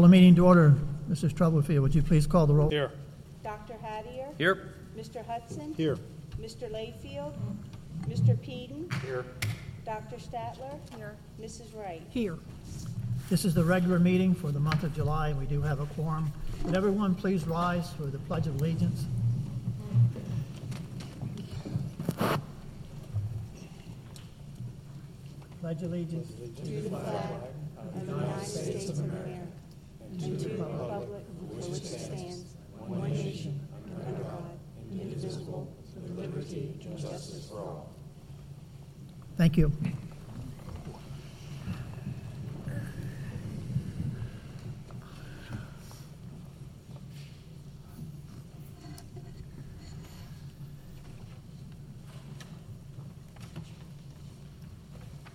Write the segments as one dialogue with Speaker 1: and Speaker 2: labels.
Speaker 1: Call the meeting to order. Mrs. Troublefield, would you please call the roll?
Speaker 2: Here.
Speaker 3: Dr. Hattier?
Speaker 2: Here.
Speaker 3: Mr. Hudson?
Speaker 2: Here.
Speaker 3: Mr. Layfield? Mr. Peden?
Speaker 2: Here.
Speaker 3: Dr. Statler? Here. Mrs. Wright?
Speaker 1: Here. This is the regular meeting for the month of July, and we do have a quorum. Would everyone please rise for the Pledge of Allegiance? Pledge allegiance
Speaker 3: To the flag of the United States of America and to the republic for which it stands, one nation, under God, indivisible, with liberty and justice for all.
Speaker 1: Thank you.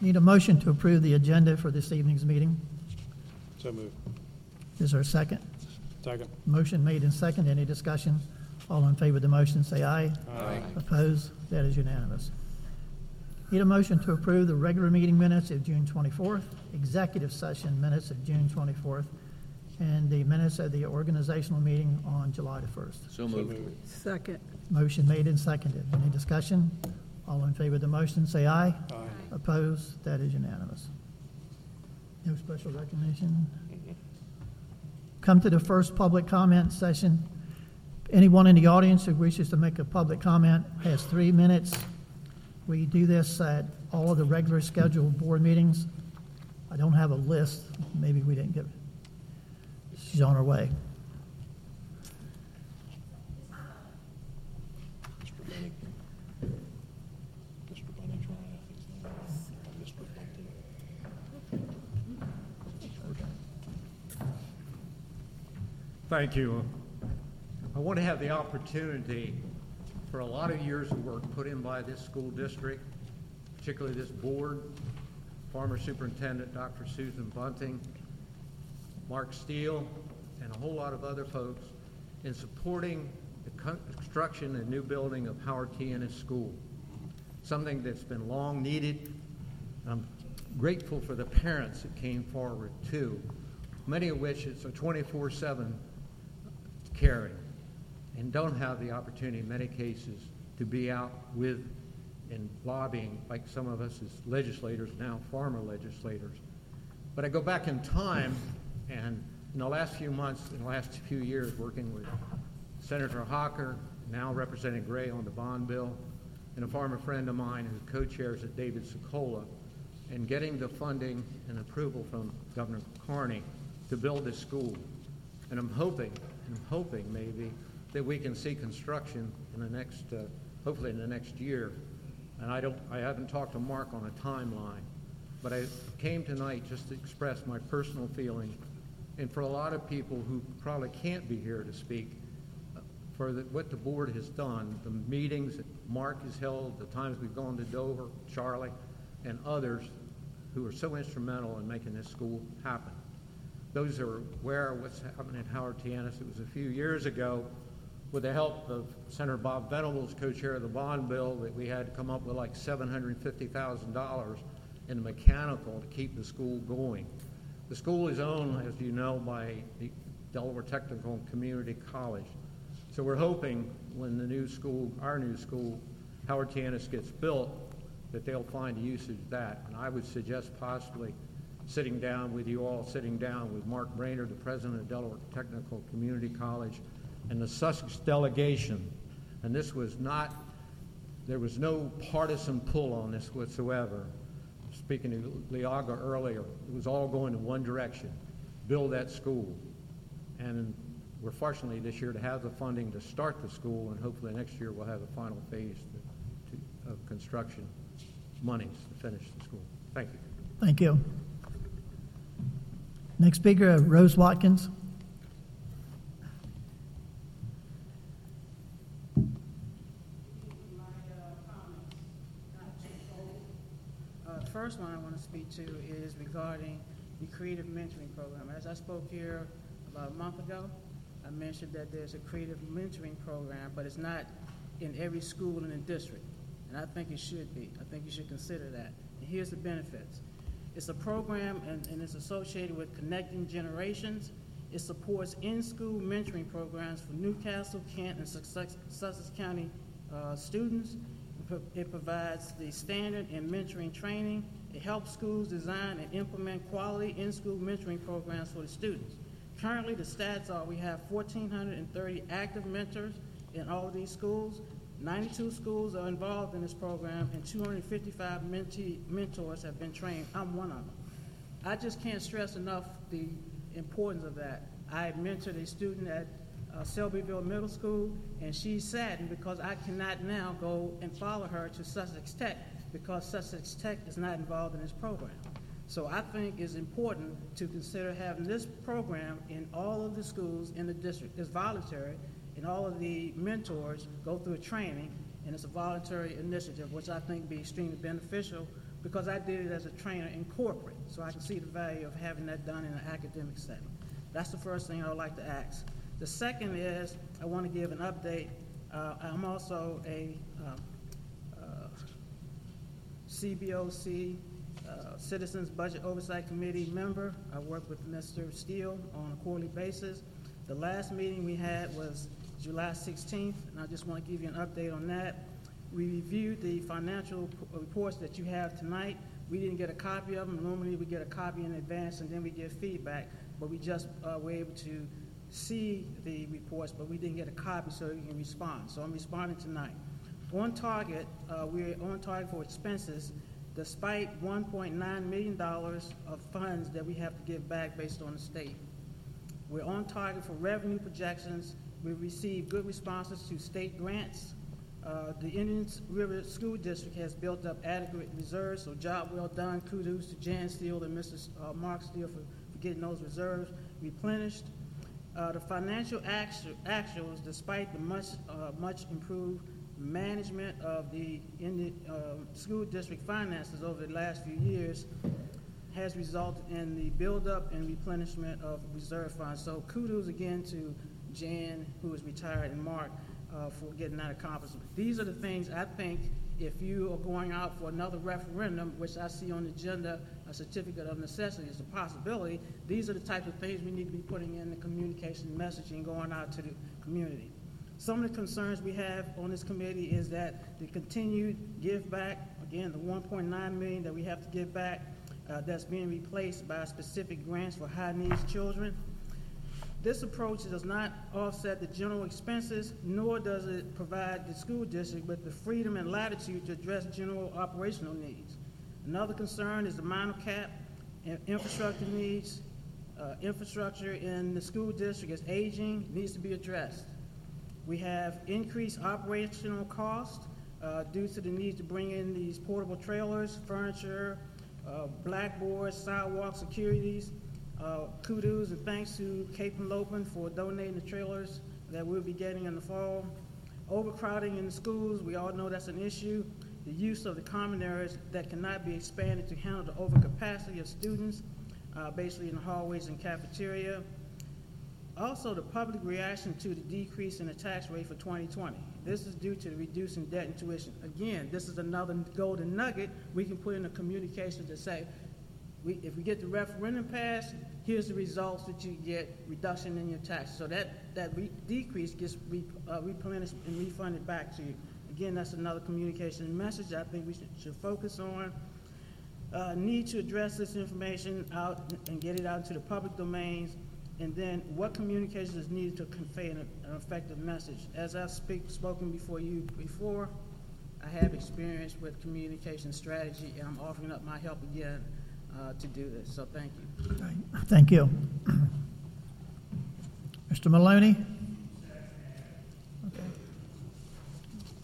Speaker 1: Need a motion to approve the agenda for this evening's meeting.
Speaker 2: So moved.
Speaker 1: Is there a second?
Speaker 2: Second.
Speaker 1: Motion made and second. Any discussion? All in favor of the motion, say aye.
Speaker 2: Aye.
Speaker 1: Opposed? That is unanimous. Need a motion to approve the regular meeting minutes of June 24th, executive session minutes of June 24th, and the minutes of the organizational meeting on July the 1st.
Speaker 2: So moved.
Speaker 4: Second.
Speaker 1: Motion made and seconded. Any discussion? All in favor of the motion, say aye.
Speaker 2: Aye.
Speaker 1: Opposed? That is unanimous. No special recognition? Come to the first public comment session. Anyone in the audience who wishes to make a public comment has three minutes. We do this at all of the regular scheduled board meetings. I don't have a list. Maybe we didn't get, she's on her way.
Speaker 2: Mr. Benning. Mr. Benning's running out his name. Mr. Bunting.
Speaker 5: Thank you. I want to have the opportunity for a lot of years of work put in by this school district, particularly this board, former superintendent Dr. Susan Bunting, Mark Steele, and a whole lot of other folks in supporting the con- construction and new building of Howard T. Ennis School, something that's been long needed. I'm grateful for the parents that came forward too, many of which it's a 24/7 caring and don't have the opportunity in many cases to be out with and lobbying like some of us as legislators, now former legislators. But I go back in time and in the last few months, in the last few years, working with Senator Hocker, now representing Gray on the bond bill, and a former friend of mine who co-chairs it, David Sokola, and getting the funding and approval from Governor Carney to build this school. And I'm hoping, I'm hoping maybe, that we can see construction in the next, uh, hopefully in the next year. And I don't, I haven't talked to Mark on a timeline, but I came tonight just to express my personal feeling, and for a lot of people who probably can't be here to speak, uh, for the, what the board has done, the meetings that Mark has held, the times we've gone to Dover, Charlie, and others who are so instrumental in making this school happen. Those who are aware of what's happening in Howard T. It was a few years ago, with the help of Senator Bob Venables, co-chair of the bond bill, that we had to come up with like $750,000 in mechanical to keep the school going. The school is owned, as you know, by the Delaware Technical and Community College. So we're hoping when the new school, our new school, Howard T. Gets built, that they'll find a usage of that. And I would suggest possibly sitting down with you all, sitting down with Mark Brainard, the president of Delaware Technical Community College, and the Sussex delegation. And this was not, there was no partisan pull on this whatsoever. Speaking to Leolga earlier, it was all going in one direction, build that school. And we're fortunately this year to have the funding to start the school, and hopefully next year we'll have the final phase to, to, of construction monies to finish the school. Thank you.
Speaker 1: Thank you. Next speaker, Rose Watkins.
Speaker 4: First one I want to speak to is regarding the creative mentoring program. As I spoke here about a month ago, I mentioned that there's a creative mentoring program, but it's not in every school in the district. And I think it should be. I think you should consider that. And here's the benefits. It's a program and, and it's associated with connecting generations It supports in-school mentoring programs for New Castle, Kent, and Sussex County uh, students. It provides the standard and mentoring training. It helps schools design and implement quality in-school mentoring programs for the students. Currently, the stats are we have 1,430 active mentors in all these schools. 92 schools are involved in this program, and 255 mentee, mentors have been trained. I'm one of them. I just can't stress enough the importance of that. I mentored a student at uh, Selbyville Middle School, and she's saddened because I cannot now go and follow her to Sussex Tech because Sussex Tech is not involved in this program. So I think it's important to consider having this program in all of the schools in the district. It's voluntary, and all of the mentors go through a training, and it's a voluntary initiative, which I think be extremely beneficial because I did it as a trainer in corporate, so I can see the value of having that done in an academic setting. That's the first thing I would like to ask. The second is, I want to give an update. Uh, I'm also a um, uh, CBOC uh, Citizens Budget Oversight Committee member. I work with Mr. Steele on a quarterly basis. The last meeting we had was July 16th, and I just want to give you an update on that. We reviewed the financial reports that you have tonight. We didn't get a copy of them. Normally, we get a copy in advance, and then we give feedback, but we just uh, were able to see the reports, but we didn't get a copy so we can respond. So I'm responding tonight. On target, uh, we're on target for expenses despite $1.9 million of funds that we have to give back based on the state. We're on target for revenue projections. We received good responses to state grants. Uh, The Indian River School District has built up adequate reserves, so job well done. Kudos to Jan Steele and Mr. Uh, Mark Steele for for getting those reserves replenished. Uh, The financial actu- actuals, despite the much, uh, much improved management of the Indian um, School District finances over the last few years, has resulted in the buildup and replenishment of reserve funds. So kudos again to Jan, who is retired, and Mark uh, for getting that accomplishment. These are the things I think if you are going out for another referendum, which I see on the agenda, a certificate of necessity is a possibility, these are the type of things we need to be putting in the communication messaging going out to the community. Some of the concerns we have on this committee is that the continued give back, again, the 1.9 million that we have to give back, uh, that's being replaced by specific grants for high needs children. This approach does not offset the general expenses, nor does it provide the school district with the freedom and latitude to address general operational needs. Another concern is the minor cap and infrastructure needs. Uh, infrastructure in the school district is aging, needs to be addressed. We have increased operational costs uh, due to the need to bring in these portable trailers, furniture, uh, blackboards, sidewalk securities. Uh, Kudos and thanks to Cape Henlopen for donating the trailers that we'll be getting in the fall. Overcrowding in the schools, we all know that's an issue. The use of the common areas that cannot be expanded to handle the overcapacity of students, uh, basically in the hallways and cafeteria. Also, the public reaction to the decrease in the tax rate for 2020. This is due to the reducing debt and tuition. Again, this is another golden nugget we can put in a communication to say, we, if we get the referendum passed, here's the results that you get, reduction in your tax. So that, that re- decrease gets re, uh, replenished and refunded back to you. Again, that's another communication message I think we should, should focus on. Uh, need to address this information out and get it out into the public domains. And then what communication is needed to convey an, an effective message? As I've speak, spoken before you before, I have experience with communication strategy, and I'm offering up my help again uh, to do this. So thank you.
Speaker 1: Thank you. Mr. Maloney? Okay.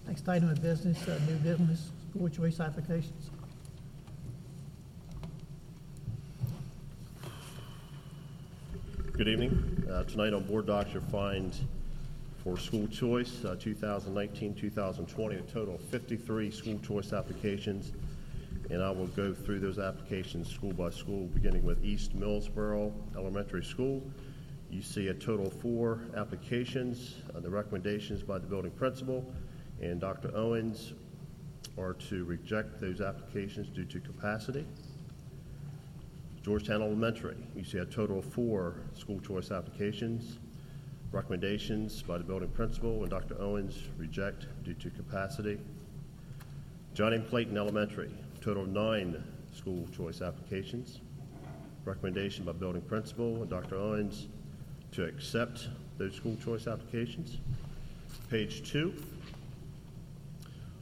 Speaker 1: Next item of business, uh, new business, school choice applications.
Speaker 2: Good evening. Uh, Tonight on Board Docs, you'll find for school choice, uh, 2019, 2020, a total of 53 school choice applications. And I will go through those applications school by school, beginning with East Millsboro Elementary School. You see a total of four applications. Uh, The recommendations by the building principal and Dr. Owens are to reject those applications due to capacity. Georgetown Elementary, you see a total of four school choice applications. Recommendations by the building principal and Dr. Owens, reject due to capacity. John M. Clayton Elementary, total of nine school choice applications. Recommendation by building principal and Dr. Owens to accept those school choice applications. Page two,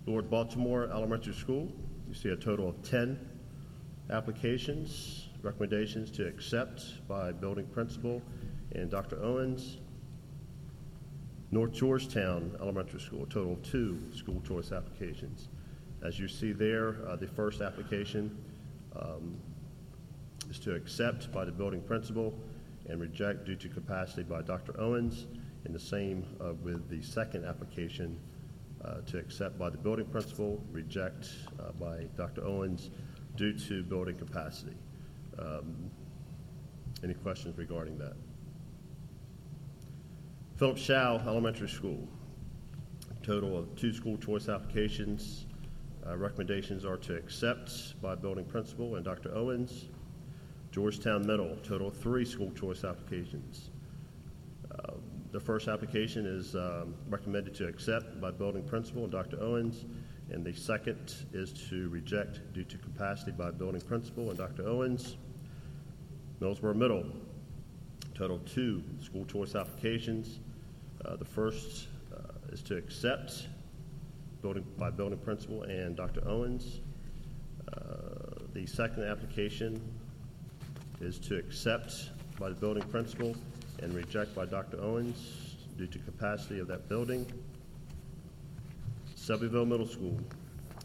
Speaker 2: Lord Baltimore Elementary School, you see a total of 10 applications. Recommendations to accept by building principal and Dr. Owens. North Georgetown Elementary School, a total of two school choice applications. As you see there, uh, the first application um, is to accept by the building principal and reject due to capacity by Dr. Owens, and the same uh, with the second application uh, to accept by the building principal, reject uh, by Dr. Owens due to building capacity. Um, Any questions regarding that? Phillip Showell Elementary School, total of two school choice applications. Uh, Recommendations are to accept by building principal and Dr. Owens. Georgetown Middle, total three school choice applications. Uh, The first application is um, recommended to accept by building principal and Dr. Owens, and the second is to reject due to capacity by building principal and Dr. Owens. Millsboro Middle, total two school choice applications. Uh, The first uh, is to accept building, by building principal and Dr. Owens. Uh, The second application is to accept by the building principal and reject by Dr. Owens due to capacity of that building. Selbyville Middle School,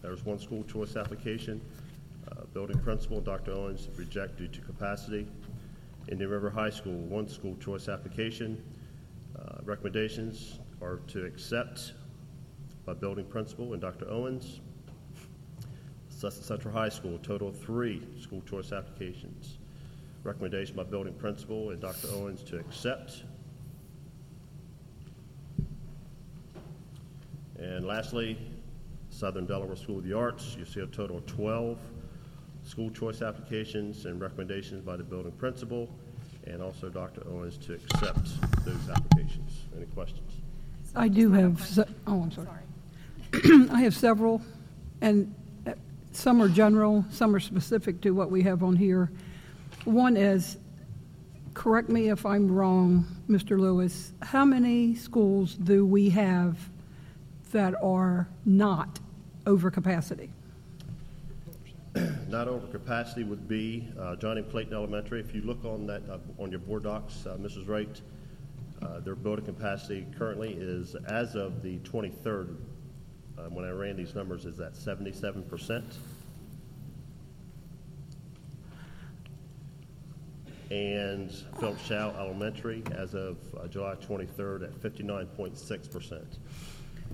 Speaker 2: there's one school choice application. Uh, Building principal, Dr. Owens, reject due to capacity. Indian River High School, one school choice application. Uh, Recommendations are to accept by building principal and Dr. Owens. Sussex Central High School, total of three school choice applications. Recommendation by building principal and Dr. Owens to accept. And lastly, Southern Delaware School of the Arts, you see a total of 12 school choice applications and recommendations by the building principal and also Dr. Owens to accept those applications. Any questions?
Speaker 6: I do have, se- oh, I'm sorry. I have several, and uh, some are general, some are specific to what we have on here. One is, correct me if I'm wrong, Mr. Lewis, how many schools do we have that are not over capacity?
Speaker 2: Not over capacity would be uh, John M. Clayton Elementary. If you look on that, uh, on your board docs, uh, Mrs. Wright, uh, their building capacity currently is, as of the 23rd, uh, when I ran these numbers, is that 77%. And Phillip Showell Elementary, as of uh, July 23rd, at 59.6%.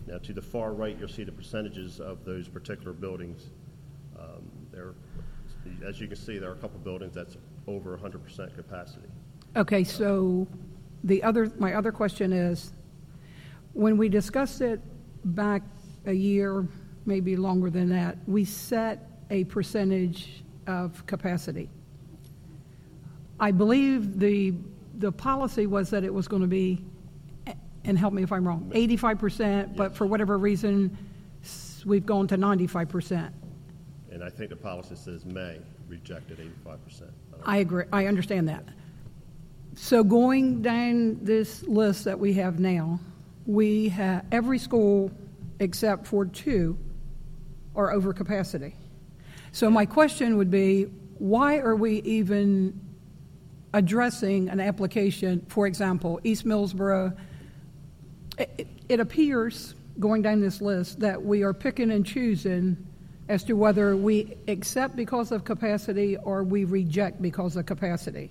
Speaker 2: Now, to the far right, you'll see the percentages of those particular buildings. Um, There, as you can see, there are a couple buildings that's over 100% capacity.
Speaker 6: Okay, so the other, my other question is, when we discussed it back a year, maybe longer than that, we set a percentage of capacity. I believe the, the policy was that it was going to be, and help me if I'm wrong, 85%, but for whatever reason, we've gone to 95%.
Speaker 2: And I think the policy says may reject at 85%. I
Speaker 6: I agree, I understand that. So going down this list that we have now, we have, every school except for two are over capacity. So my question would be, why are we even addressing an application, for example, East Millsboro? It, it appears, going down this list, that we are picking and choosing as to whether we accept because of capacity or we reject because of capacity.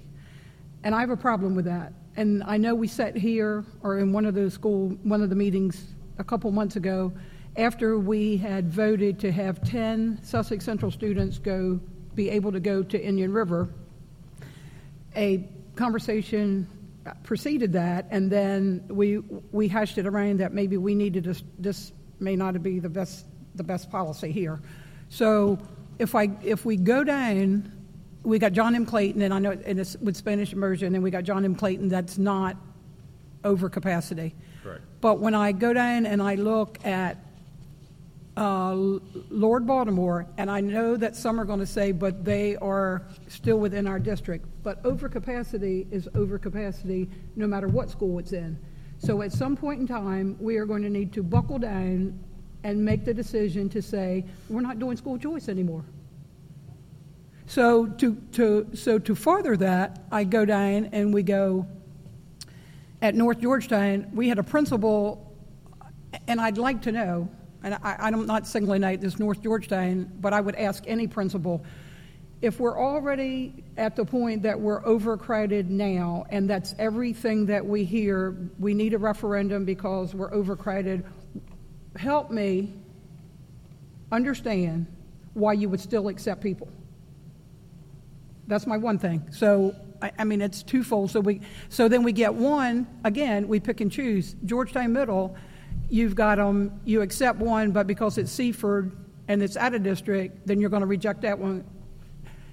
Speaker 6: And I have a problem with that. And I know we sat here or in one of the school, one of the meetings a couple months ago, after we had voted to have 10 Sussex Central students go, be able to go to Indian River, a conversation preceded that, and then we, we hashed it around that maybe we needed to, this may not be the best, the best policy here. So if I, if we go down we got John M. Clayton, and I know, and it's with Spanish immersion, and we got John M. Clayton that's not over capacity. But when I go down and I look at uh, Lord Baltimore, and I know that some are going to say, but they are still within our district. But overcapacity is overcapacity no matter what school it's in. So at some point in time, we are going to need to buckle down and make the decision to say, we're not doing school choice anymore. So to, to, so to further that, I go down and we go, at North Georgetown, we had a principal, and I'd like to know, and I, I'm not singling out this North Georgetown, but I would ask any principal, if we're already at the point that we're overcrowded now, and that's everything that we hear, we need a referendum because we're overcrowded, help me understand why you would still accept people. That's my one thing. So, I, I mean, it's twofold. So we, so then we get one, again, we pick and choose. Georgetown Middle, you've got them, you accept one, but because it's Seaford and it's out of district, then you're going to reject that one.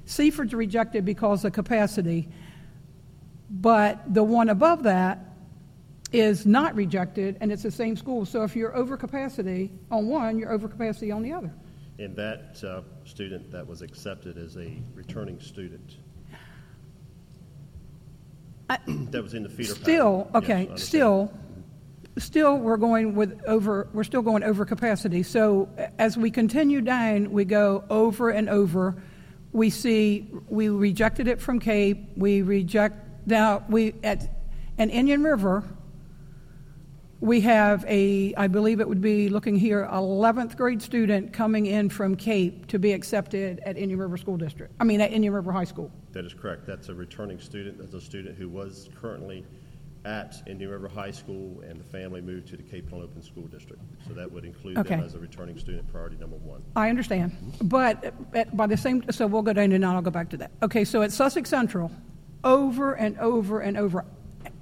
Speaker 6: Seaford's rejected because of capacity, but the one above that is not rejected, and it's the same school. So if you're over capacity on one, you're over capacity on the other.
Speaker 2: And that uh, student that was accepted as a returning student that was in the feeder.
Speaker 6: Still,
Speaker 2: Yes, I
Speaker 6: okay,
Speaker 2: understand.
Speaker 6: still, still, we're going with over, we're still going over capacity. So as we continue down, we go over and over. We see, we rejected it from Cape, we reject, now, we, at, an Indian River, we have a, I believe it would be, looking here, 11th grade student coming in from Cape to be accepted at Indian River School District, I mean, at Indian River High School.
Speaker 2: That is correct. That's a returning student. That's a student who was currently at Indian River High School, and the family moved to the Cape Henlopen School District. So that would include them as a returning student, priority number one.
Speaker 6: I understand, but at- by the same, so we'll go down and I'll go back to that. Okay, so at Sussex Central, over and over and over,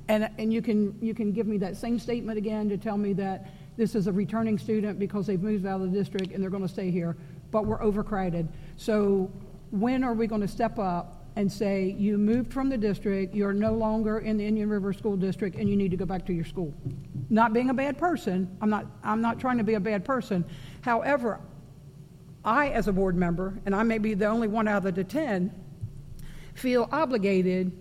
Speaker 6: and, and you can, you can give me that same statement again to tell me that this is a returning student because they've moved out of the district and they're going to stay here, but we're overcrowded. So when are we going to step up and say, you moved from the district, you're no longer in the Indian River School District, and you need to go back to your school? Not being a bad person, I'm not, I'm not trying to be a bad person. However, I, as a board member, and I may be the only one out of the 10, feel obligated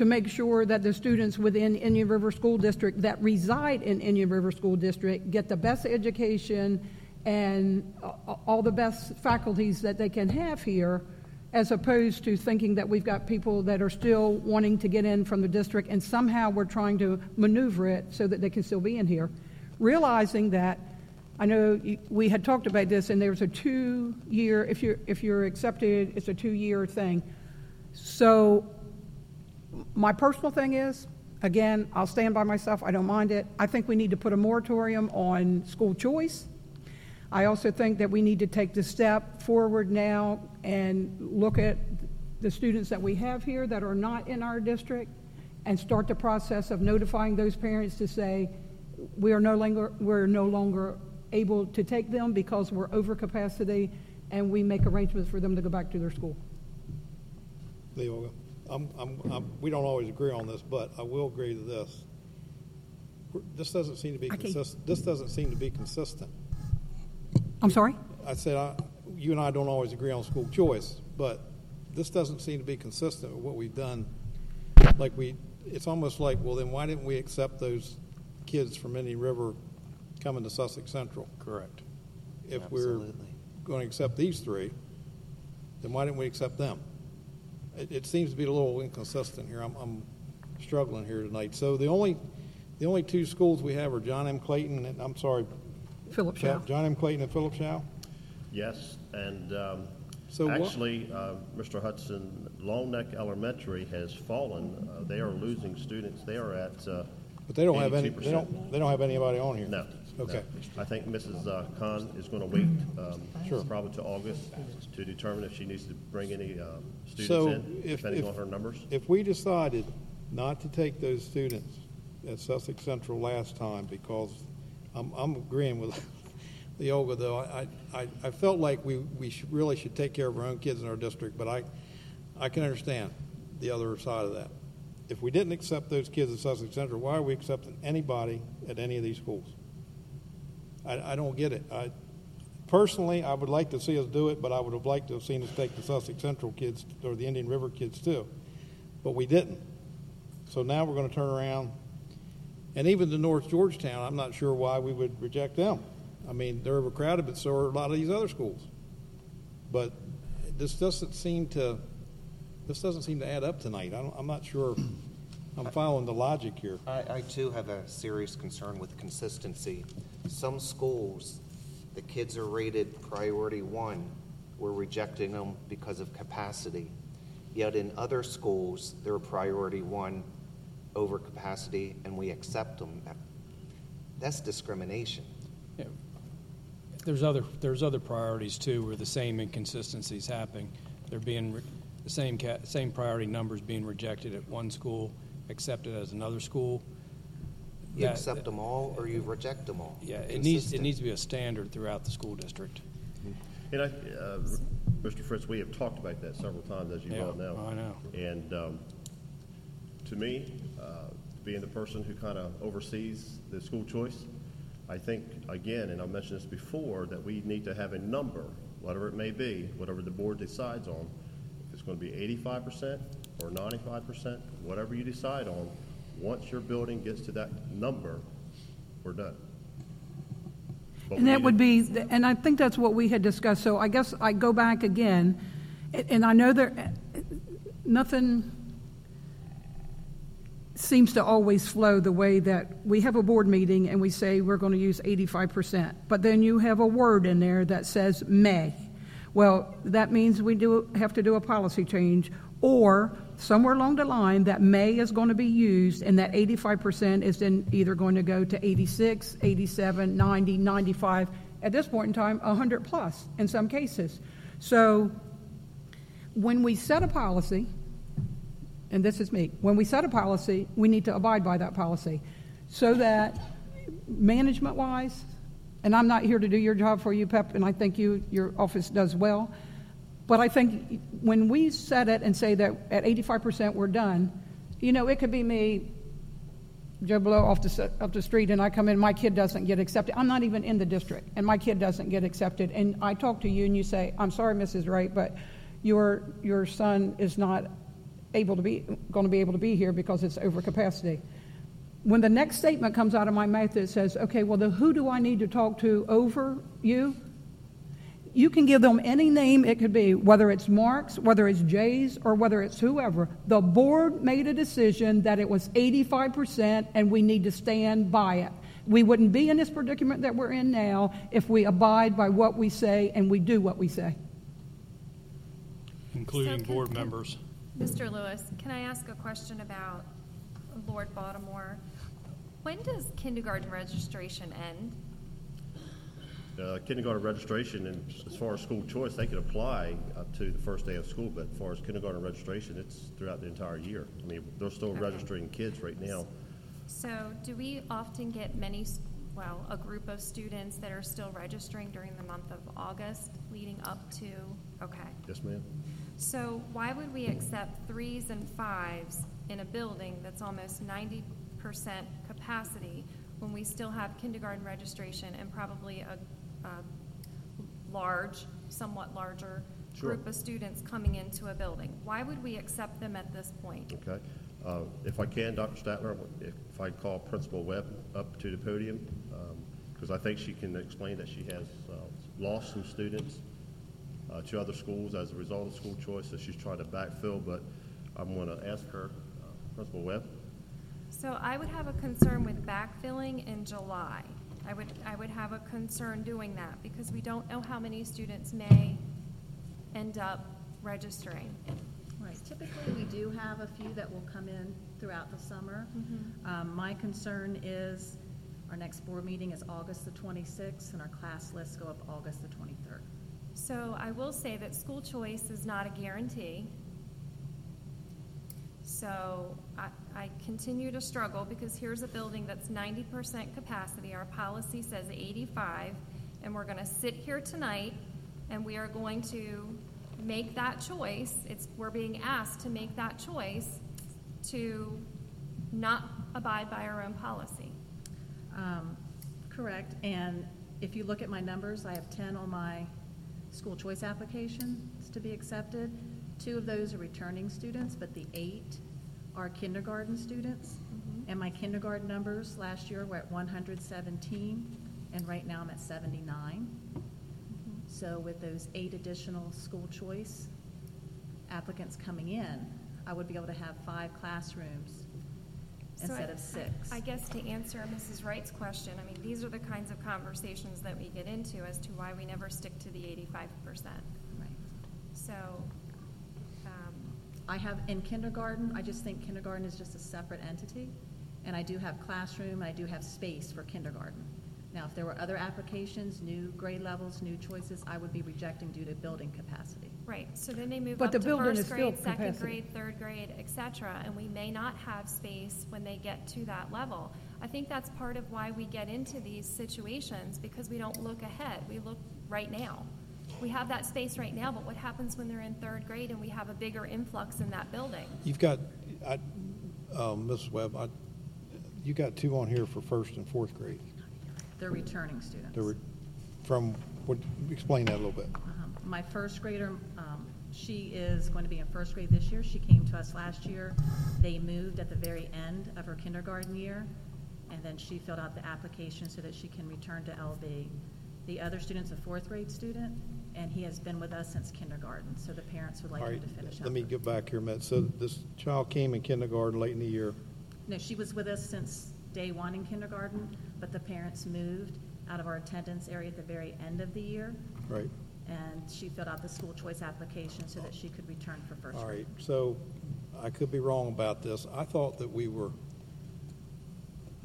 Speaker 6: to make sure that the students within Indian River School District that reside in Indian River School District get the best education and a- a- all the best faculties that they can have here, as opposed to thinking that we've got people that are still wanting to get in from the district and somehow we're trying to maneuver it so that they can still be in here. Realizing that I know we had talked about this, and there's a two-year, if you're, if you're accepted, it's a two-year thing. So my personal thing is, again, I'll stand by myself, I don't mind it. I think we need to put a moratorium on school choice. I also think that we need to take the step forward now and look at the students that we have here that are not in our district and start the process of notifying those parents to say, we are no longer, we're no longer able to take them because we're over capacity and we make arrangements for them to go back to their school.
Speaker 7: Leolga. I'm, I'm, I'm, we don't always agree on this, but I will agree to this. This doesn't seem to be
Speaker 6: I
Speaker 7: consistent, this doesn't seem to be consistent.
Speaker 6: I'm sorry?
Speaker 7: I said, I, you and I don't always agree on school choice, but this doesn't seem to be consistent with what we've done. Like we, it's almost like, well, then why didn't we accept those kids from Indian River coming to Sussex Central?
Speaker 8: Correct.
Speaker 7: If we're going to accept these three, then why didn't we accept them? It, it seems to be a little inconsistent here. I'm, I'm struggling here tonight. So the only, the only two schools we have are John M. Clayton, and I'm sorry,
Speaker 6: Phillip Showell.
Speaker 7: John M. Clayton and Phillip Showell?
Speaker 2: Yes, and um,
Speaker 7: So what-
Speaker 2: actually, uh, Mr. Hudson, Long Neck Elementary has fallen. Uh, They are losing students. They are at uh,
Speaker 7: But they don't have any,
Speaker 2: 82%.
Speaker 7: they don't, they don't have anybody on here?
Speaker 2: No.
Speaker 7: Okay.
Speaker 2: I think Mrs. uh, Khan is going to wait um,
Speaker 7: Sure.
Speaker 2: probably to August to determine if she needs to bring any uh, students in,
Speaker 7: if,
Speaker 2: depending
Speaker 7: if,
Speaker 2: on her numbers.
Speaker 7: if we decided not to take those students at Sussex Central last time, because I'm, I'm agreeing with Leolga, though, I, I, I felt like we, we should, really should take care of our own kids in our district, but I, I can understand the other side of that. If we didn't accept those kids at Sussex Central, why are we accepting anybody at any of these schools? I, I don't get it. I, personally, I would like to see us do it, but I would have liked to have seen us take the Sussex Central kids or the Indian River kids too. But we didn't. So now we're going to turn around. And even the North Georgetown, I'm not sure why we would reject them. I mean, they're overcrowded, but so are a lot of these other schools. But this doesn't seem to this doesn't seem to add up tonight. I I'm not sure I'm following the logic here.
Speaker 8: I, I too have a serious concern with consistency. Some schools, the kids are rated priority one. We're rejecting them because of capacity. Yet in other schools, they're priority one over capacity, and we accept them. That's discrimination.
Speaker 9: Yeah. There's other, there's other priorities too where the same inconsistencies happening. They're being, re- the same ca, same priority numbers being rejected at one school, accepted as another school.
Speaker 8: You
Speaker 9: That-
Speaker 8: accept them all, or you reject them all.
Speaker 9: Yeah, it needs, it needs to be a standard throughout the school district.
Speaker 2: And I, uh, Mr. Fritz, we have talked about that several times, as you
Speaker 9: Yeah,
Speaker 2: well know.
Speaker 9: I know.
Speaker 2: And um, to me, uh, being the person who kind of oversees the school choice, I think, again, and I mentioned this before, that we need to have a number, whatever it may be, whatever the board decides on. If it's going to be eighty-five percent or ninety-five percent, whatever you decide on, once your building gets to that number, we're done. But
Speaker 6: And
Speaker 2: we
Speaker 6: that
Speaker 2: need
Speaker 6: would
Speaker 2: to-
Speaker 6: be, and I think that's what we had discussed, so I guess I go back again, a- and I know there, nothing seems to always flow the way that we have a board meeting and we say we're going to use 85%, but then you have a word in there that says may. Well, that means we do, have to do a policy change, or somewhere along the line, that may is going to be used, and that 85% is then either going to go to 86, 87, 90, 95, at this point in time, 100 plus in some cases. So when we set a policy, and this is me, when we set a policy, we need to abide by that policy so that management wise, and I'm not here to do your job for you, Pep, and I think you, your office does well. But I think when we set it and say that at 85% we're done, you know, it could be me, Joe Blow off the, off the street, and I come in, my kid doesn't get accepted. I'm not even in the district, and my kid doesn't get accepted. And I talk to you, and you say, I'm sorry, Mrs. Wright, but your, your son is not able to be, going to be able to be here because it's overcapacity. When the next statement comes out of my mouth that says, okay, well, who do I need to talk to over you? You can give them any name it could be, whether it's Mark's, whether it's Jay's, or whether it's whoever. The board made a decision that it was 85%, and we need to stand by it. We wouldn't be in this predicament that we're in now if we abide by what we say and we do what we say.
Speaker 9: including
Speaker 10: So
Speaker 9: board members.
Speaker 10: Mr. Lewis, can I ask a question about Lord Baltimore? When does kindergarten registration end?
Speaker 2: Uh, kindergarten registration, and as far as school choice, they can apply up to the first day of school, but as far as kindergarten registration, it's throughout the entire year. I mean, they're still
Speaker 10: Okay.
Speaker 2: registering kids right now.
Speaker 10: So do we often get many, well, a group of students that are still registering during the month of August leading up to, okay.
Speaker 2: Yes, ma'am?
Speaker 10: So why would we accept threes and fives in a building that's almost ninety percent capacity when we still have kindergarten registration and probably a, a large, somewhat larger
Speaker 2: Sure.
Speaker 10: group of students coming into a building? Why would we accept them at this point?
Speaker 2: Okay. Uh, If I can, Dr. Statler, if if I call Principal Webb up to the podium, because I think she can explain that she has uh, lost some students uh, to other schools as a result of school choice that she's trying to backfill, but I'm going to ask her, uh, Principal Webb.
Speaker 10: So I would have a concern with backfilling in July. I would, I would have a concern doing that because we don't know how many students may end up registering.
Speaker 11: Right, typically, we do have a few that will come in throughout the summer. Um, My concern is, our next board meeting is August the 26th, and our class lists go up August the 23rd.
Speaker 10: So I will say that school choice is not a guarantee. So I, I continue to struggle because here's a building that's ninety percent capacity. Our policy says eighty-five, and we're gonna sit here tonight and we are going to make that choice. It's, we're being asked to make that choice to not abide by our own policy.
Speaker 11: Um, Correct, and if you look at my numbers, I have 10 on my school choice applications to be accepted. Two of those are returning students, but the eight are kindergarten students. Mm-hmm. And my kindergarten numbers last year were at 117, and right now I'm at 79. Mm-hmm. So with those eight additional school choice applicants coming in, I would be able to have five classrooms
Speaker 10: So I-
Speaker 11: instead of six.
Speaker 10: I guess to answer Mrs. Wright's question, I mean, these are the kinds of conversations that we get into as to why we never stick to the eighty-five percent.
Speaker 11: Right.
Speaker 10: So,
Speaker 11: I have, in kindergarten, I just think kindergarten is just a separate entity, and I do have classroom, and I do have space for kindergarten. Now, if there were other applications, new grade levels, new choices, I would be rejecting due to building capacity.
Speaker 10: right, so then they move
Speaker 6: But
Speaker 10: up
Speaker 6: the
Speaker 10: to
Speaker 6: building is
Speaker 10: first
Speaker 6: still
Speaker 10: grade, second
Speaker 6: capacity.
Speaker 10: grade, third grade, et cetera, and we may not have space when they get to that level. I think that's part of why we get into these situations, because we don't look ahead, we look right now. We have that space right now, but what happens when they're in third grade and we have a bigger influx in that building?
Speaker 7: You've got, I, um, Mrs. Webb, I, you got two on here for first and fourth grade.
Speaker 11: They're returning students.
Speaker 7: They were, from, what, explain that a little bit.
Speaker 11: Um, My first grader, um, she is going to be in first grade this year. She came to us last year. They moved at the very end of her kindergarten year, and then she filled out the application so that she can return to LB. The other student's a fourth grade student, and he has been with us since kindergarten, so the parents would like
Speaker 7: All
Speaker 11: him
Speaker 7: right,
Speaker 11: to finish up.
Speaker 7: let me get back here a minute. So mhm. this child came in kindergarten late in the year.
Speaker 11: No, she was with us since day one in kindergarten, but the parents moved out of our attendance area at the very end of the year,
Speaker 7: Right.
Speaker 11: and she filled out the school choice application so that she could return for first
Speaker 7: All
Speaker 11: grade.
Speaker 7: right, so I could be wrong about this. I thought that we were,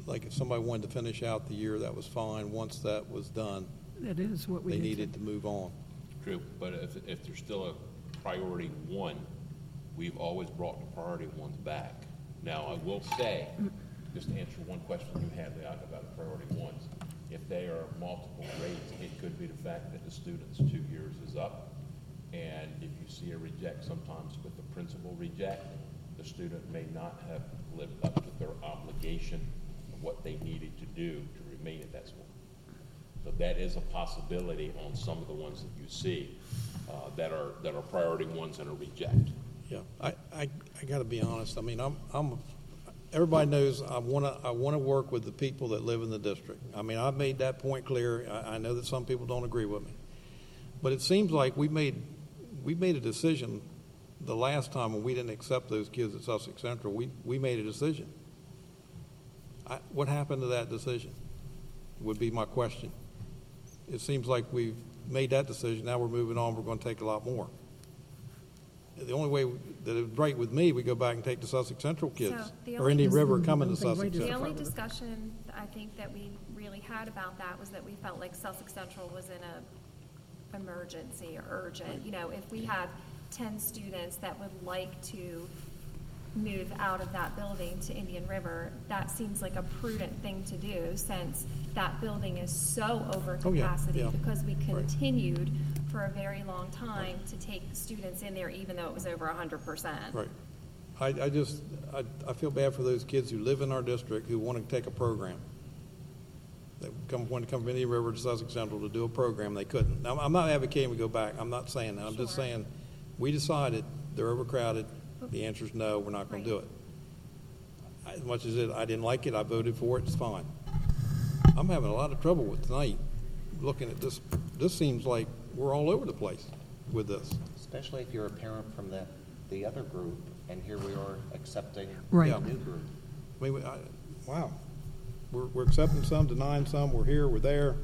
Speaker 7: like, if somebody wanted to finish out the year, that was fine. Once that was done,
Speaker 6: That is what we
Speaker 7: they
Speaker 6: did.
Speaker 7: needed to move on.
Speaker 12: True, but if, if there's still a priority one, we've always brought the priority ones back. Now, I will say, just to answer one question you had, Leon, about the priority ones. If they are multiple grades, it could be the fact that the student's two years is up. And if you see a reject, sometimes with the principal reject, the student may not have lived up to their obligation of what they needed to do to remain at that school. So that is a possibility on some of the ones that you see uh, that are, that are priority ones and are reject.
Speaker 7: Yeah, I, I, I gotta be honest, I mean, I'm, I'm, everybody knows I wanna, I wanna work with the people that live in the district. I mean, I've made that point clear, I, I know that some people don't agree with me. But it seems like we made, we made a decision the last time when we didn't accept those kids at Sussex Central, we, we made a decision. I, what happened to that decision? Would be my question. It seems like we've made that decision, now we're moving on, we're gonna take a lot more. The only way that it's right with me, we go back and take the Sussex Central kids,
Speaker 10: So the
Speaker 7: or
Speaker 10: only
Speaker 7: Indian River coming to
Speaker 6: One thing we
Speaker 7: Sussex
Speaker 6: do-
Speaker 10: The
Speaker 7: Central.
Speaker 10: only discussion I think that we really had about that was that we felt like Sussex Central was in a emergency or urgent. You know, if we have ten students that would like to move out of that building to Indian River, that seems like a prudent thing to do since that building is so over
Speaker 7: Oh, yeah,
Speaker 10: capacity
Speaker 7: yeah.
Speaker 10: because we continued for a very long time to take students in there even though it was over hundred percent.
Speaker 7: Right. I, I just, I, I feel bad for those kids who live in our district who want to take a program. They come, want to come from Indian River to Sussex Central to do a program, they couldn't. Now, I'm not advocating we go back, I'm not saying that, I'm just saying, we decided they're overcrowded, the answer is no, we're not going to do it. As much as it, I didn't like it, I voted for it, it's fine. I'm having a lot of trouble with tonight, looking at this, this seems like we're all over the place with this.
Speaker 8: Especially if you're a parent from the, the other group, and here we are accepting
Speaker 6: Right.
Speaker 8: a new group.
Speaker 7: I mean, we- I- wow. We're, we're accepting some, denying some, we're here, we're there.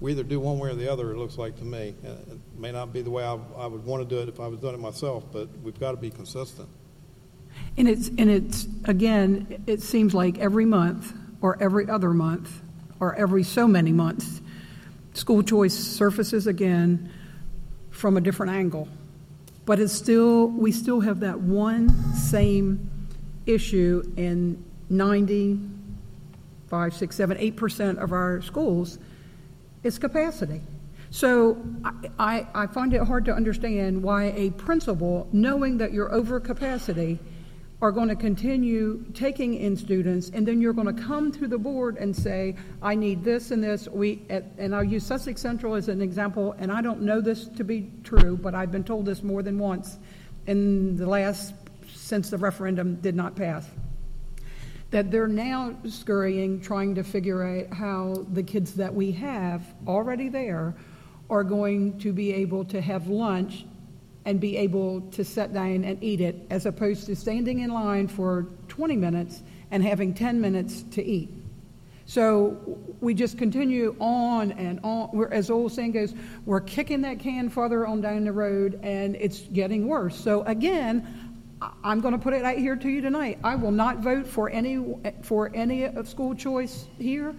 Speaker 7: We either do one way or the other, it looks like to me. Uh, It may not be the way I, I would want to do it if I was doing it myself, but we've got to be consistent.
Speaker 6: And it's, and it's, again, it seems like every month, or every other month, or every so many months, school choice surfaces again from a different angle. But it's still, we still have that one same issue in 95, 6, 7, 8% of our schools is capacity. So I, I, I find it hard to understand why a principal, knowing that you're over capacity, are going to continue taking in students, and then you're going to come to the board and say, I need this and this. We, and I'll use Sussex Central as an example, and I don't know this to be true, but I've been told this more than once in the last, since the referendum did not pass that they're now scurrying, trying to figure out how the kids that we have already there are going to be able to have lunch and be able to sit down and eat it, as opposed to standing in line for 20 minutes and having 10 minutes to eat. So we just continue on and on. We're, as old saying goes, we're kicking that can farther on down the road, and it's getting worse. So again, I'm going to put it out here to you tonight. I will not vote for any for any of school choice here,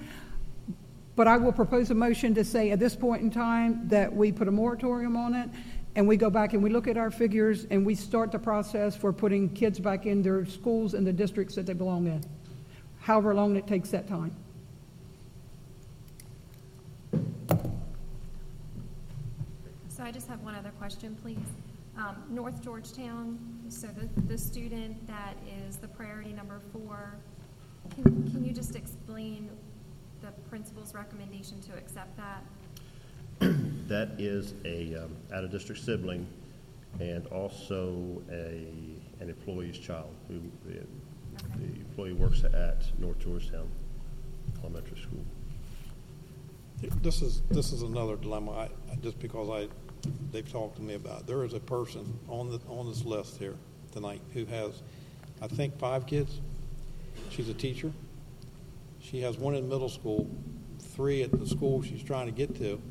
Speaker 6: but I will propose a motion to say at this point in time that we put a moratorium on it, and we go back and we look at our figures and we start the process for putting kids back in their schools and the districts that they belong in, however long it takes that time.
Speaker 10: So I just have one other question, please. Um, North Georgetown, so the, the student that is the priority number four, can, can you just explain the principal's recommendation to accept that?
Speaker 2: That is a um, out-of-district sibling and also a, an employee's child who, the the employee works at North Georgetown Elementary School.
Speaker 7: This is, this is another dilemma, I, I- just because I, they've talked to me about. There is a person on the, on this list here tonight who has, I think, five kids. She's a teacher. She has one in middle school, three at the school she's trying to get to,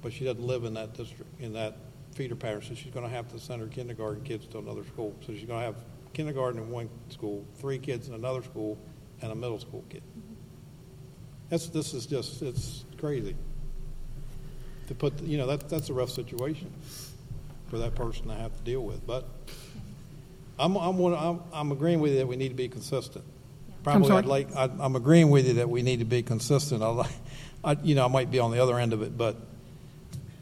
Speaker 7: but she doesn't live in that district, in that feeder pattern, so she's gonna have to send her kindergarten kids to another school. So she's gonna have kindergarten in one school, three kids in another school, and a middle school kid. Mm-hmm. That's, this is just, it's crazy. To put, you know, that, that's a rough situation for that person to have to deal with, but I'm, I'm, one- I'm, I'm agreeing with you that we need to be consistent. Probably
Speaker 6: sorry?
Speaker 7: I'd like, I- I'm agreeing with you that we need to be consistent. I like, I, you know, I might be on the other end of it, but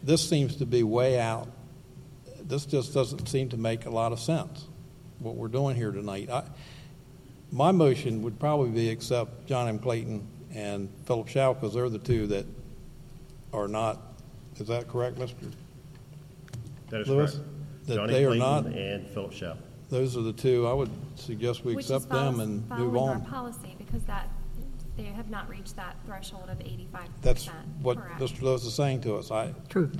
Speaker 7: this seems to be way out. This just doesn't seem to make a lot of sense, what we're doing here tonight. I, my motion would probably be accept John M. Clayton and Phillip Showell, because they're the two that are not, is that correct, Mr.?
Speaker 2: That is
Speaker 7: Lewis?
Speaker 2: correct.
Speaker 7: That
Speaker 2: Johnny
Speaker 7: they are
Speaker 2: Clayton
Speaker 7: not?
Speaker 2: And Phillip Showell.
Speaker 7: Those are the two, I would suggest we
Speaker 10: Which is
Speaker 7: accept them and move
Speaker 10: Following our
Speaker 7: on.
Speaker 10: policy, because that, they have not reached that threshold of eighty-five percent.
Speaker 7: That's what Mr. Lewis is saying to us. I,
Speaker 6: True.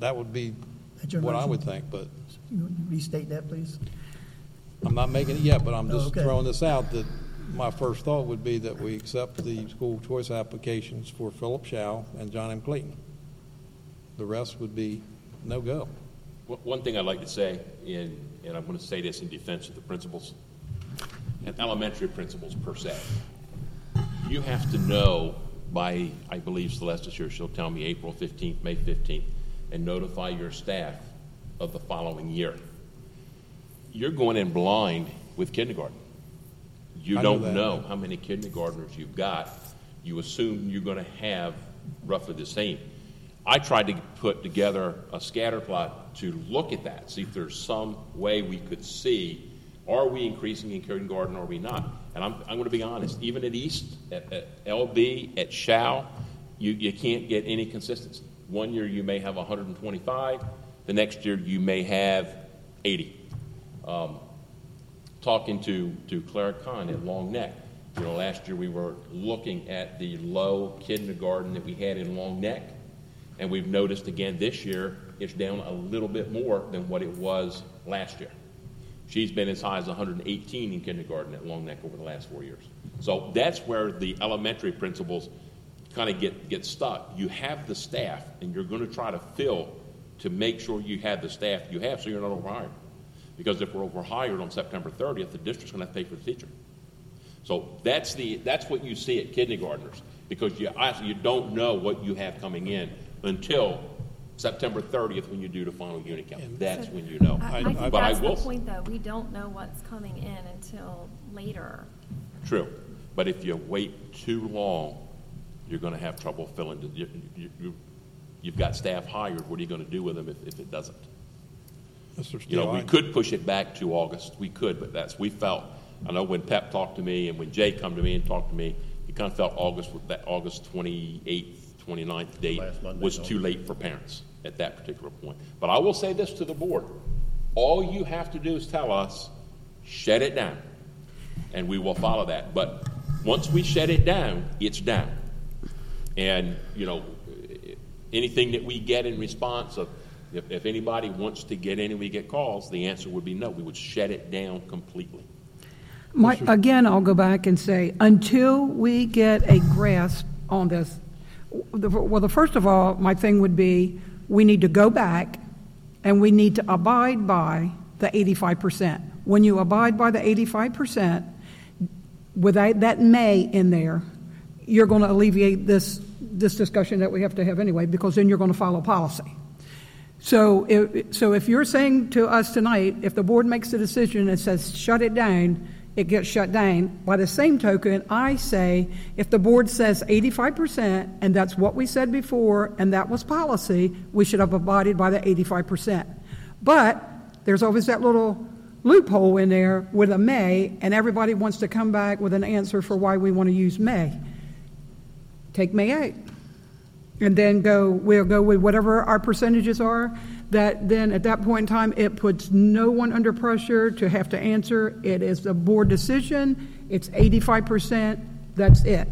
Speaker 7: that would be
Speaker 1: That's your
Speaker 7: what I
Speaker 1: motion?
Speaker 7: would think, but
Speaker 1: You Restate that, please.
Speaker 7: I'm not making it yet, but I'm
Speaker 1: Oh,
Speaker 7: just
Speaker 1: okay.
Speaker 7: throwing this out, that my first thought would be that we accept the school choice applications for Phillip Showell and John M. Clayton. The rest would be no-go.
Speaker 12: One- One thing I'd like to say, and, and I'm going to say this in defense of the principals, and elementary principals per se. You have to know by, I believe Celeste is here, she'll tell me April 15th, May 15th, and notify your staff of the following year. You're going in blind with kindergarten. You
Speaker 7: I
Speaker 12: don't
Speaker 7: that.
Speaker 12: know how many kindergartners you've got. You assume you're going to have roughly the same. I tried to put together a scatter plot to look at that, see if there's some way we could see, are we increasing in kindergarten or are we not? And I'm, I'm going to be honest, even at East, at, at LB, at Showell, you, you can't get any consistency. One year you may have 125, the next year you may have 80 um, talking to, to Clara Khan at Long Neck. You know, last year we were looking at the low kindergarten that we had in Long Neck, and we've noticed again this year it's down a little bit more than what it was last year. She's been as high as 118 in kindergarten at Long Neck over the last four years. So that's where the elementary principals kind of get, get stuck. You have the staff, and you're going to try to fill to make sure you have the staff you have so you're not overhired. Because if we're overhired on September 30th, the district's going to have to pay for the teacher. So that's the that's what you see at kindergartners because you you don't know what you have coming in until September 30th when you do the final unit count. That's when you know.
Speaker 10: I, I
Speaker 7: I-
Speaker 10: think
Speaker 12: but I
Speaker 10: that's the
Speaker 12: will
Speaker 10: point, though. We don't know what's coming in until later.
Speaker 12: True, but if you wait too long, you're going to have trouble filling. The, you, you, you, You've got staff hired, what are you going to do with them if, if it doesn't?
Speaker 7: Mr.
Speaker 12: You
Speaker 7: Steele,
Speaker 12: know, we
Speaker 7: I-
Speaker 12: could push it back to August, we could, but that's, we felt, I know when Pep talked to me and when Jay come to me and talked to me, he kind of felt August, that August 28th, 29th date
Speaker 2: Monday,
Speaker 12: was too late for parents at that particular point. But I will say this to the board, all you have to do is tell us, shut it down, and we will follow that. But once we shut it down, it's down. And, you know, anything that we get in response of, if, if anybody wants to get in and we get calls, the answer would be no. We would shut it down completely.
Speaker 6: My, again, I'll go back and say, until we get a grasp on this, the- well, the first of all, my thing would be, we need to go back and we need to abide by the 85%. When you abide by the 85%, without that may in there, you're going to alleviate this, this discussion that we have to have anyway, because then you're going to follow policy. So, if, so if you're saying to us tonight, if the board makes the decision and says shut it down, it gets shut down. By the same token, I say if the board says 85%, and that's what we said before, and that was policy, we should have abided by the 85%. But there's always that little loophole in there with a may, and everybody wants to come back with an answer for why we want to use may. Take May 8 and then go, we'll go with whatever our percentages are, that then at that point in time, it puts no one under pressure to have to answer. It is a board decision, it's 85%, that's it.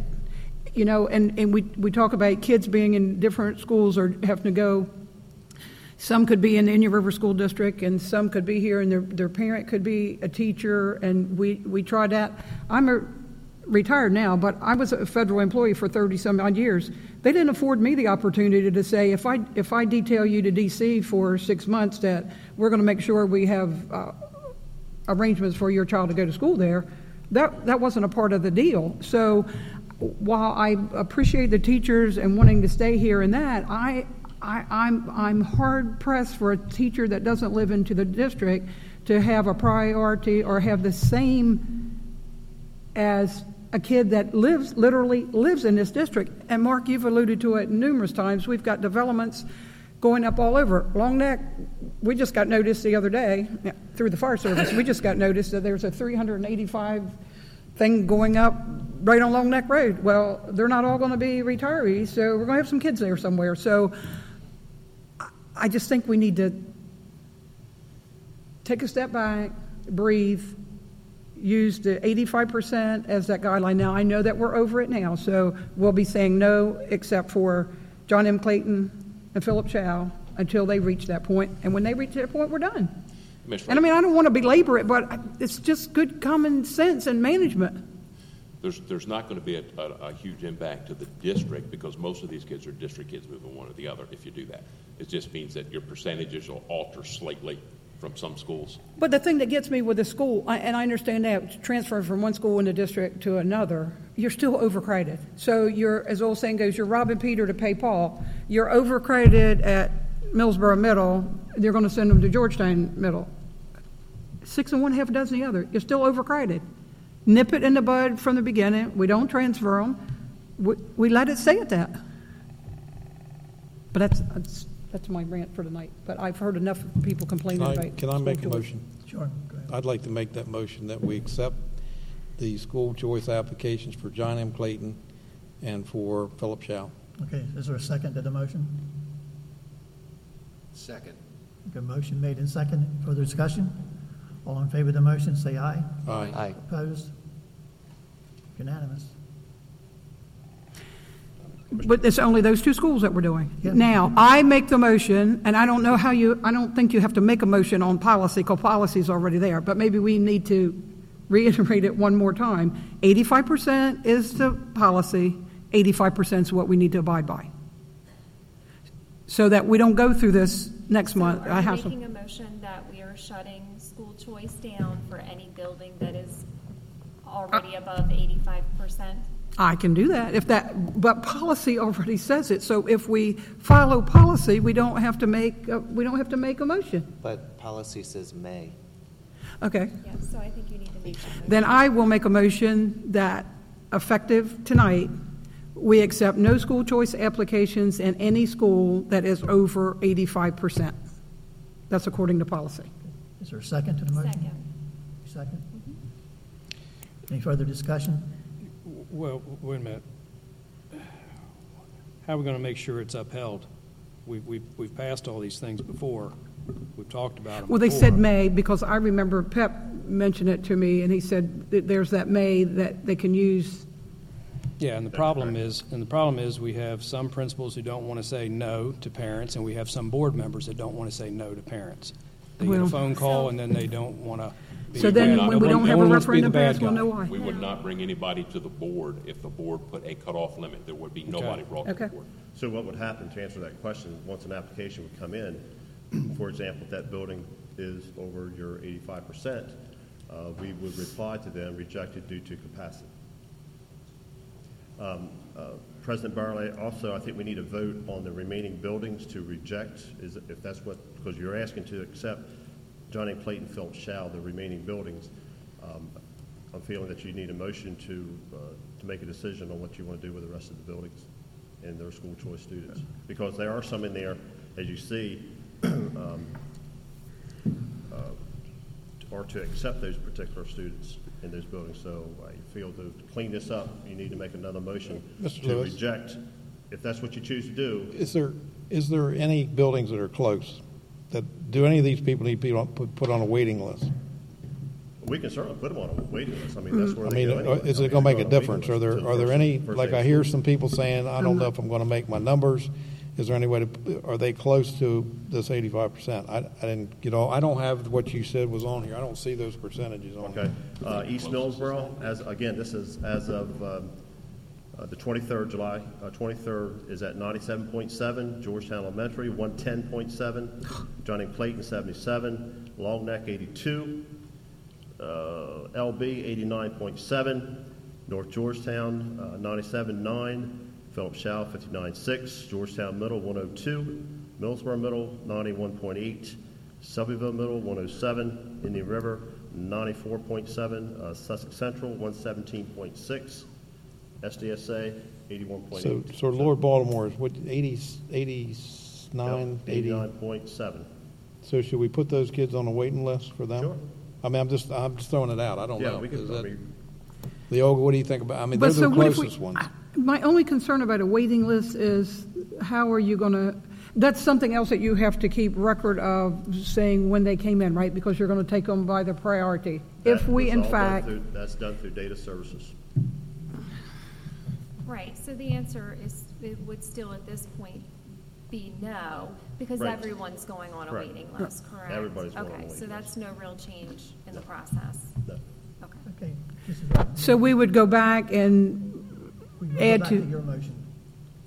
Speaker 6: You know, and, and we, we talk about kids being in different schools or having to go, some could be in the Indian River School District, and some could be here, and their, their parent could be a teacher, and we, we try that. I'm a, retired now, but I was a federal employee for 30 some odd years. They didn't afford me the opportunity to say, if I, if I detail you to DC for six months, that we're going to make sure we have uh, arrangements for your child to go to school there. That, that wasn't a part of the deal. So while I appreciate the teachers and wanting to stay here and that, I, I, I'm, I'm hard pressed for a teacher that doesn't live into the district to have a priority or have the same as a kid that lives, literally lives in this district. And Mark, you've alluded to it numerous times. We've got developments going up all over. Long Neck, we just got notice the other day through the fire service. We just got notice that there's a 385 thing going up right on Long Neck Road. Well, they're not all going to be retirees, so we're going to have some kids there somewhere. So I just think we need to take a step back, breathe, use the 85% as that guideline. Now, I know that we're over it now, so we'll be saying no except for John M. Clayton and Phillip Showell until they reach that point. And when they reach that point, we're done.
Speaker 12: Commissioner
Speaker 6: And I mean, I don't want to belabor it, but it's just good common sense and management.
Speaker 12: There's, there's not going to be a, a, a huge impact to the district because most of these kids are district kids moving one or the other if you do that. It just means that your percentages will alter slightly from some schools.
Speaker 6: But the thing that gets me with the school, and I understand that, transferring from one school in the district to another, you're still overcredited. So you're, as old saying goes, you're robbing Peter to pay Paul. You're overcredited at Millsboro Middle, they're going to send them to Georgetown Middle. Six and one, half a dozen the other. You're still overcredited. Nip it in the bud from the beginning. We don't transfer them. We, we let it stay at that. But that's, that's, that's my rant for tonight. But I've heard enough people
Speaker 7: Can
Speaker 6: complaining
Speaker 7: I,
Speaker 6: about.
Speaker 7: can I make a
Speaker 6: school choice.
Speaker 7: motion?
Speaker 1: Sure, go ahead.
Speaker 7: I'd like to make that motion that we accept the school choice applications for John M. Clayton and for Phillip Showell.
Speaker 1: Okay, is there a second to the motion?
Speaker 5: Second.
Speaker 1: Okay, motion made and second. Further discussion? All in favor of the motion, say aye.
Speaker 7: Aye.
Speaker 1: Opposed? Unanimous.
Speaker 6: But it's only those two schools that we're doing.
Speaker 1: Yeah.
Speaker 6: Now, I make the motion, and I don't know how you, I don't think you have to make a motion on policy, because policy's already there, but maybe we need to reiterate it one more time. Eighty-five percent is the policy, eighty-five percent is what we need to abide by. So that we don't go through this next
Speaker 10: So
Speaker 6: month. I
Speaker 10: Are
Speaker 6: have
Speaker 10: you
Speaker 6: some.
Speaker 10: making a motion that we are shutting school choice down for any building that is already above eighty-five percent?
Speaker 6: I can do that if that, but policy already says it. So if we follow policy, we don't have to make, a- we don't have to make a motion.
Speaker 8: But policy says may.
Speaker 6: Okay.
Speaker 10: Yeah, so I think you need to make that motion.
Speaker 6: Then I will make a motion that effective tonight, we accept no school choice applications in any school that is over 85%. That's according to policy.
Speaker 1: Is there a second to the motion?
Speaker 10: Second.
Speaker 1: Second. Mm-hmm. Any further discussion?
Speaker 9: Well, wait a minute. How are we going to make sure it's upheld? We've, we've, we've passed all these things before. We've talked about them
Speaker 6: Well, they said may, because I remember Pep mentioned it to me, and he said that there's that may that they can use.
Speaker 9: Yeah, and the problem is, and the problem is, we have some principals who don't want to say no to parents, and we have some board members that don't want to say no to parents. They get a phone call, and then they don't want to
Speaker 6: So then when we don't have a
Speaker 9: one wants to be the
Speaker 6: referendum
Speaker 9: bad
Speaker 6: passed, we'll
Speaker 9: guy.
Speaker 6: know why.
Speaker 12: We would not bring anybody to the board if the board put a cutoff limit. There would be nobody brought to the
Speaker 6: Okay.
Speaker 12: board.
Speaker 2: So what would happen, to answer that question, once an application would come in, for example, if that building is over your eighty-five percent, uh, we would reply to them, rejected due to capacity. Um, uh, President Barley, also, I think we need a vote on the remaining buildings to reject, is, if that's what, because you're asking to accept Johnny Clayton Phillips Showell, the remaining buildings. Um, I'm feeling that you need a motion to, uh, to make a decision on what you want to do with the rest of the buildings and their school choice students. Because there are some in there, as you see, um, uh, or to accept those particular students in those buildings. So I feel to clean this up, you need to make another motion
Speaker 7: Mr.
Speaker 2: to
Speaker 7: Lewis?
Speaker 2: reject, if that's what you choose to do.
Speaker 7: Is there, is there any buildings that are close? That, do any of these people need to be on, put, put on a waiting list?
Speaker 2: We can certainly put them on a waiting list. I mean, that's where
Speaker 7: I
Speaker 2: they
Speaker 7: mean,
Speaker 2: go anyway.
Speaker 7: is
Speaker 2: I
Speaker 7: it
Speaker 2: mean,
Speaker 7: gonna make a difference?
Speaker 2: list
Speaker 7: Are there,
Speaker 2: to the
Speaker 7: are there any, like I hear some people saying, I don't know if I'm gonna make my numbers. Is there any way to, are they close to this eighty-five percent? I, I didn't get all, I don't have what you said was on here. I don't see those percentages on
Speaker 2: Okay.
Speaker 7: here.
Speaker 2: Uh, East Millsboro, as, again, this is as of um, uh, the 23rd, July uh, 23rd, is at 97.7. Georgetown Elementary, 110.7. Johnny Clayton, 77. Long Neck, 82. Uh, LB, 89.7. North Georgetown, uh, 97.9. Phillips Showell, 59.6. Georgetown Middle, 102. Millsboro Middle, 91.8. Selbyville Middle, 107. Indian River, 94.7. Uh, Sussex Central, 117.6. SDSA, 81.8.
Speaker 7: So, so Lord Baltimore is what, eighty, eighty-nine, eighty?
Speaker 2: 89.7.
Speaker 7: So should we put those kids on a waiting list for them?
Speaker 2: Sure.
Speaker 7: I mean, I'm just, I'm just throwing it out. I don't know.
Speaker 2: Yeah, we
Speaker 7: Is
Speaker 2: can, I
Speaker 7: that-
Speaker 2: mean,
Speaker 7: Leolga, what do you think about, I mean, they're
Speaker 6: But
Speaker 7: the
Speaker 6: so what if we?
Speaker 7: closest ones.
Speaker 6: My only concern about a waiting list is how are you going to, that's something else that you have to keep record of saying when they came in, right? Because you're going to take them by the priority. If
Speaker 2: that
Speaker 6: we
Speaker 2: is
Speaker 6: in
Speaker 2: all done
Speaker 6: fact,
Speaker 2: through- That's done through data services.
Speaker 10: Right, so the answer is, it would still at this point be no, because
Speaker 2: Right.
Speaker 10: everyone's going on a
Speaker 2: Correct.
Speaker 10: waiting list, correct?
Speaker 2: Everybody's going on a
Speaker 10: Okay,
Speaker 2: waiting
Speaker 10: so that's no real change in the process.
Speaker 2: No.
Speaker 10: Okay.
Speaker 1: Okay. Mrs. Robbins,
Speaker 6: so we would go back and,
Speaker 1: we go
Speaker 6: add
Speaker 1: back
Speaker 6: to-
Speaker 1: Your motion.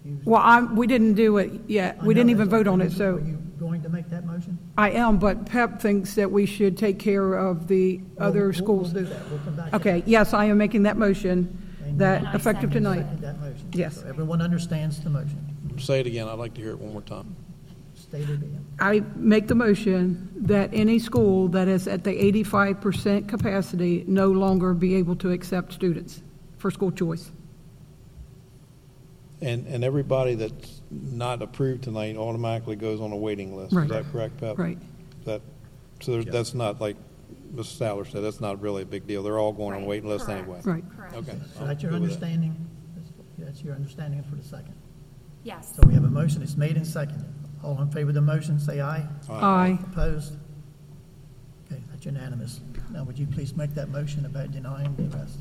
Speaker 1: You-
Speaker 6: well, I, we didn't do it yet.
Speaker 1: I
Speaker 6: We
Speaker 1: know
Speaker 6: didn't even
Speaker 1: that's-
Speaker 6: vote on it, So
Speaker 1: Are
Speaker 6: so
Speaker 1: you going to make that motion?
Speaker 6: I am, but PEP thinks that we should take care of the
Speaker 1: We'll-
Speaker 6: other
Speaker 1: we'll-
Speaker 6: schools.
Speaker 1: We'll do that. We'll come back. to
Speaker 6: Okay, yes, I am making that motion,
Speaker 1: And
Speaker 6: that effective tonight.
Speaker 1: that motion.
Speaker 6: Yes.
Speaker 1: So everyone understands the motion.
Speaker 7: Say it again, I'd like to hear it one more time.
Speaker 1: State it again.
Speaker 6: I make the motion that any school that is at the 85% capacity no longer be able to accept students for school choice.
Speaker 7: And, and everybody that's not approved tonight automatically goes on a waiting list.
Speaker 6: Right.
Speaker 7: Is that correct, Pep?
Speaker 6: Right.
Speaker 7: That, so there's- that's not like Mrs. Saller said, that's not really a big deal. They're all going on a
Speaker 10: Right,
Speaker 7: waiting list
Speaker 10: correct,
Speaker 7: anyway.
Speaker 6: Right.
Speaker 10: Correct.
Speaker 7: Okay.
Speaker 1: So
Speaker 7: I'm
Speaker 1: that's your
Speaker 7: good with that.
Speaker 1: understanding? That's- That's your understanding for the second.
Speaker 10: Yes.
Speaker 1: So we have a motion, it's made and seconded. All in favor of the motion, say aye.
Speaker 6: Aye.
Speaker 1: Opposed? Okay, that's unanimous. Now, would you please make that motion about denying the rest?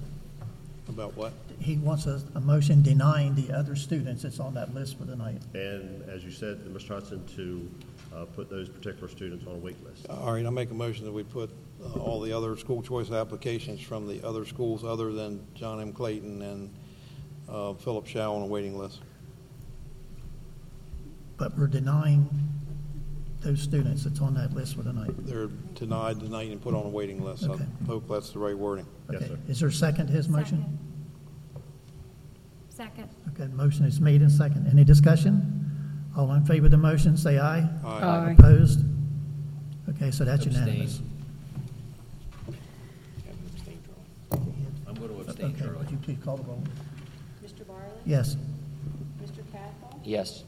Speaker 7: About what?
Speaker 1: He wants a, a motion denying the other students that's on that list for the night.
Speaker 2: And as you said, Mr. Hudson, to uh, put those particular students on a wait list.
Speaker 7: All right, I make a motion that we put uh, all the other school choice applications from the other schools other than John M. Clayton and uh, Phillip Showell on a waiting list.
Speaker 1: But we're denying those students that's on that list for the night.
Speaker 7: They're denied tonight and put on a waiting list. I
Speaker 1: Okay.
Speaker 7: hope that's the right wording.
Speaker 2: Yes, sir.
Speaker 1: Is there a second to his motion?
Speaker 10: Second.
Speaker 1: Okay, motion is made and second. Any discussion? All in favor of the motion, say aye.
Speaker 6: Aye.
Speaker 1: Opposed? Okay, so that's unanimous.
Speaker 9: I'm going to abstain,
Speaker 1: Okay, would you please call the roll?
Speaker 3: Mr. Barley?
Speaker 1: Yes. Mr. Cathell?
Speaker 13: Yes.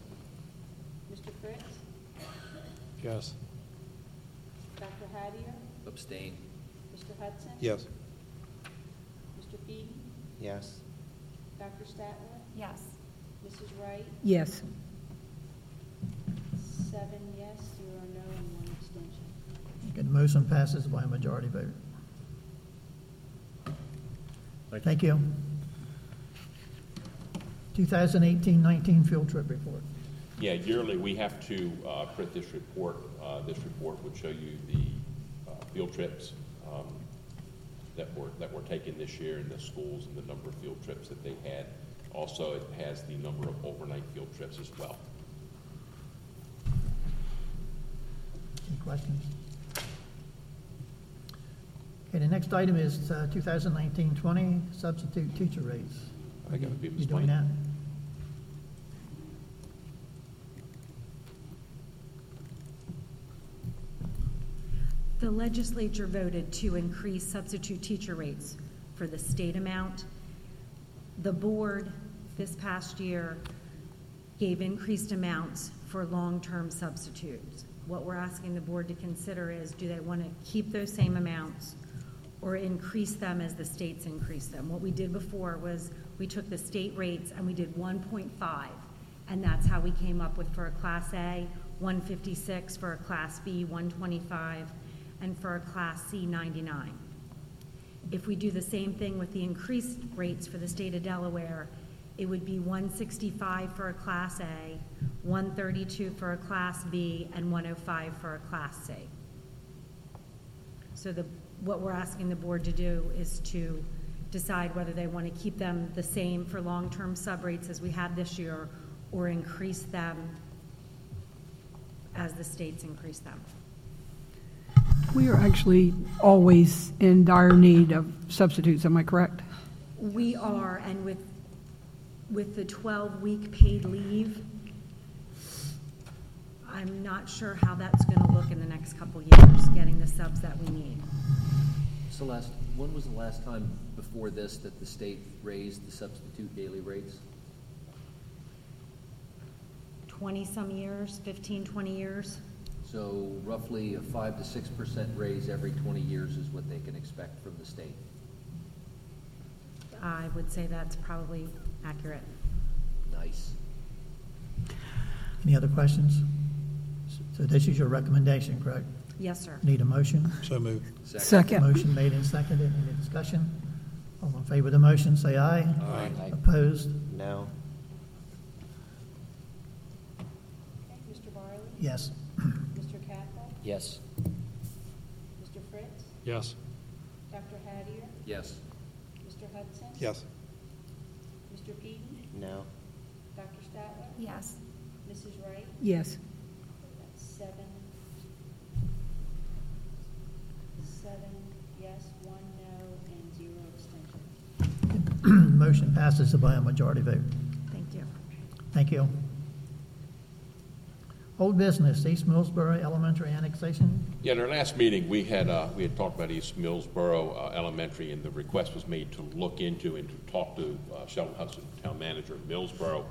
Speaker 3: Mr. Fritz?
Speaker 9: Yes.
Speaker 3: Dr. Hattier?
Speaker 13: Abstain.
Speaker 3: Mr. Hudson?
Speaker 7: Yes.
Speaker 3: Mr. Feedy?
Speaker 8: Yes.
Speaker 3: Dr. Statler?
Speaker 10: Yes.
Speaker 3: Mrs. Wright?
Speaker 6: Yes.
Speaker 3: Seven yes, zero no, and one abstention.
Speaker 1: Okay, the motion passes by a majority vote.
Speaker 2: Thank you.
Speaker 1: Thank you. 2018-19 field trip report.
Speaker 12: Yeah, yearly, we have to uh, print this report. Uh, This report would show you the uh, field trips um, that were, that were taken this year in the schools and the number of field trips that they had. Also, it has the number of overnight field trips as well.
Speaker 1: Any questions? Okay, the next item is uh, 2019-20 substitute teacher rates.
Speaker 12: I think it would be
Speaker 1: You
Speaker 12: Ms.
Speaker 1: doing
Speaker 12: Blaine.
Speaker 1: that?
Speaker 14: The legislature voted to increase substitute teacher rates for the state amount. The board this past year gave increased amounts for long-term substitutes. What we're asking the board to consider is, do they want to keep those same amounts or increase them as the states increase them? What we did before was, we took the state rates and we did 1.5, and that's how we came up with for a Class A, 156, for a Class B, 125, and for a Class C, 99. If we do the same thing with the increased rates for the state of Delaware, it would be 165 for a Class A, 132 for a Class B, and 105 for a Class C. So the, what we're asking the board to do is to decide whether they want to keep them the same for long-term sub rates as we had this year, or increase them as the states increase them.
Speaker 6: We are actually always in dire need of substitutes, am I correct?
Speaker 14: We are, and with, with the 12-week paid leave, I'm not sure how that's going to look in the next couple years, getting the subs that we need.
Speaker 13: Celeste, when was the last time before this that the state raised the substitute daily rates?
Speaker 14: 20-some years, 15, 20 years.
Speaker 13: So roughly a five to six percent raise every twenty years is what they can expect from the state.
Speaker 14: I would say that's probably accurate.
Speaker 13: Nice.
Speaker 1: Any other questions? So this is your recommendation, correct?
Speaker 14: Yes, sir.
Speaker 1: Need a motion?
Speaker 7: So moved.
Speaker 6: Second.
Speaker 1: Motion made and seconded. Any discussion? All in favor of the motion, say aye.
Speaker 13: Aye.
Speaker 1: Opposed?
Speaker 8: No.
Speaker 3: Okay, Mr. Barley?
Speaker 1: Yes.
Speaker 3: Mr. Cathell?
Speaker 13: Yes.
Speaker 3: Mr. Fritz?
Speaker 9: Yes.
Speaker 3: Dr. Hattier?
Speaker 13: Yes.
Speaker 3: Mr. Hudson?
Speaker 7: Yes.
Speaker 3: Mr. Feedy?
Speaker 8: No.
Speaker 3: Dr. Statler?
Speaker 10: Yes.
Speaker 3: Mrs. Wright?
Speaker 6: Yes.
Speaker 3: That's seven. Seven yes, one no, and zero abstention.
Speaker 1: Motion passes by a majority vote.
Speaker 14: Thank you.
Speaker 1: Thank you. Old business, East Millsboro Elementary annexation.
Speaker 12: Yeah, in our last meeting, we had, uh, we had talked about East Millsboro uh, Elementary, and the request was made to look into and to talk to uh, Sheldon Hudson, Town Manager of Millsboro,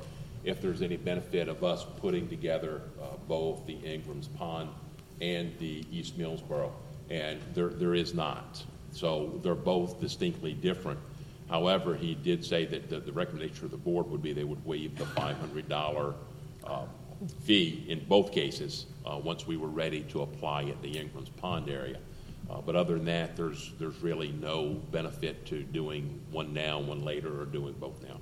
Speaker 12: if there's any benefit of us putting together uh, both the Ingram's Pond and the East Millsboro, and there, there is not. So they're both distinctly different. However, he did say that the, the recommendation of the board would be they would waive the $500 uh, fee in both cases, uh, once we were ready to apply at the Ingram's Pond area. Uh, But other than that, there's, there's really no benefit to doing one now, one later, or doing both now.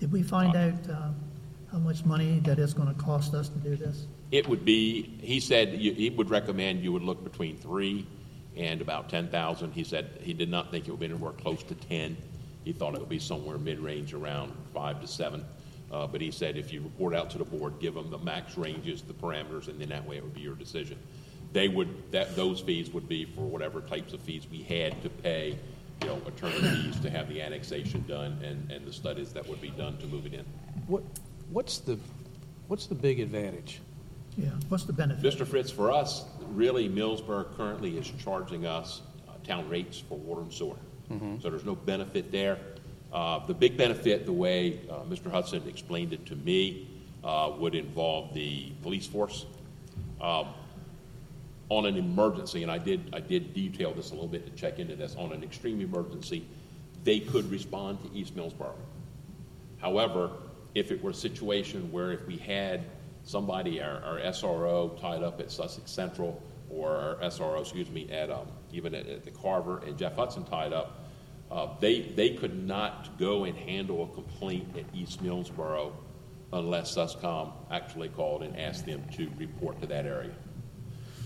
Speaker 1: Did we find out uh, how much money that is going to cost us to do this?
Speaker 12: It would be, he said, you- he would recommend you would look between three and about 10,000. He said he did not think it would be anywhere close to 10. He thought it would be somewhere mid-range around five to seven. Uh, But he said if you report out to the board, give them the max ranges, the parameters, and then that way it would be your decision. They would, that, those fees would be for whatever types of fees we had to pay, you know, attorney fees to have the annexation done and, and the studies that would be done to move it in.
Speaker 9: What, what's the, what's the big advantage?
Speaker 1: Yeah, what's the benefit?
Speaker 12: Mr. Fritz, for us, really, Millsboro currently is charging us uh, town rates for water and sewer. So there's no benefit there. Uh, The big benefit, the way uh, Mr. Hudson explained it to me, uh, would involve the police force. Um, On an emergency, and I did, I did detail this a little bit to check into this, on an extreme emergency, they could respond to East Millsboro. However, if it were a situation where if we had somebody, our, our SRO tied up at Sussex Central, or our SRO, excuse me, at, um, even at, at the Carver and Jeff Hudson tied up, uh, they, they could not go and handle a complaint at East Millsboro unless SUSCOM actually called and asked them to report to that area.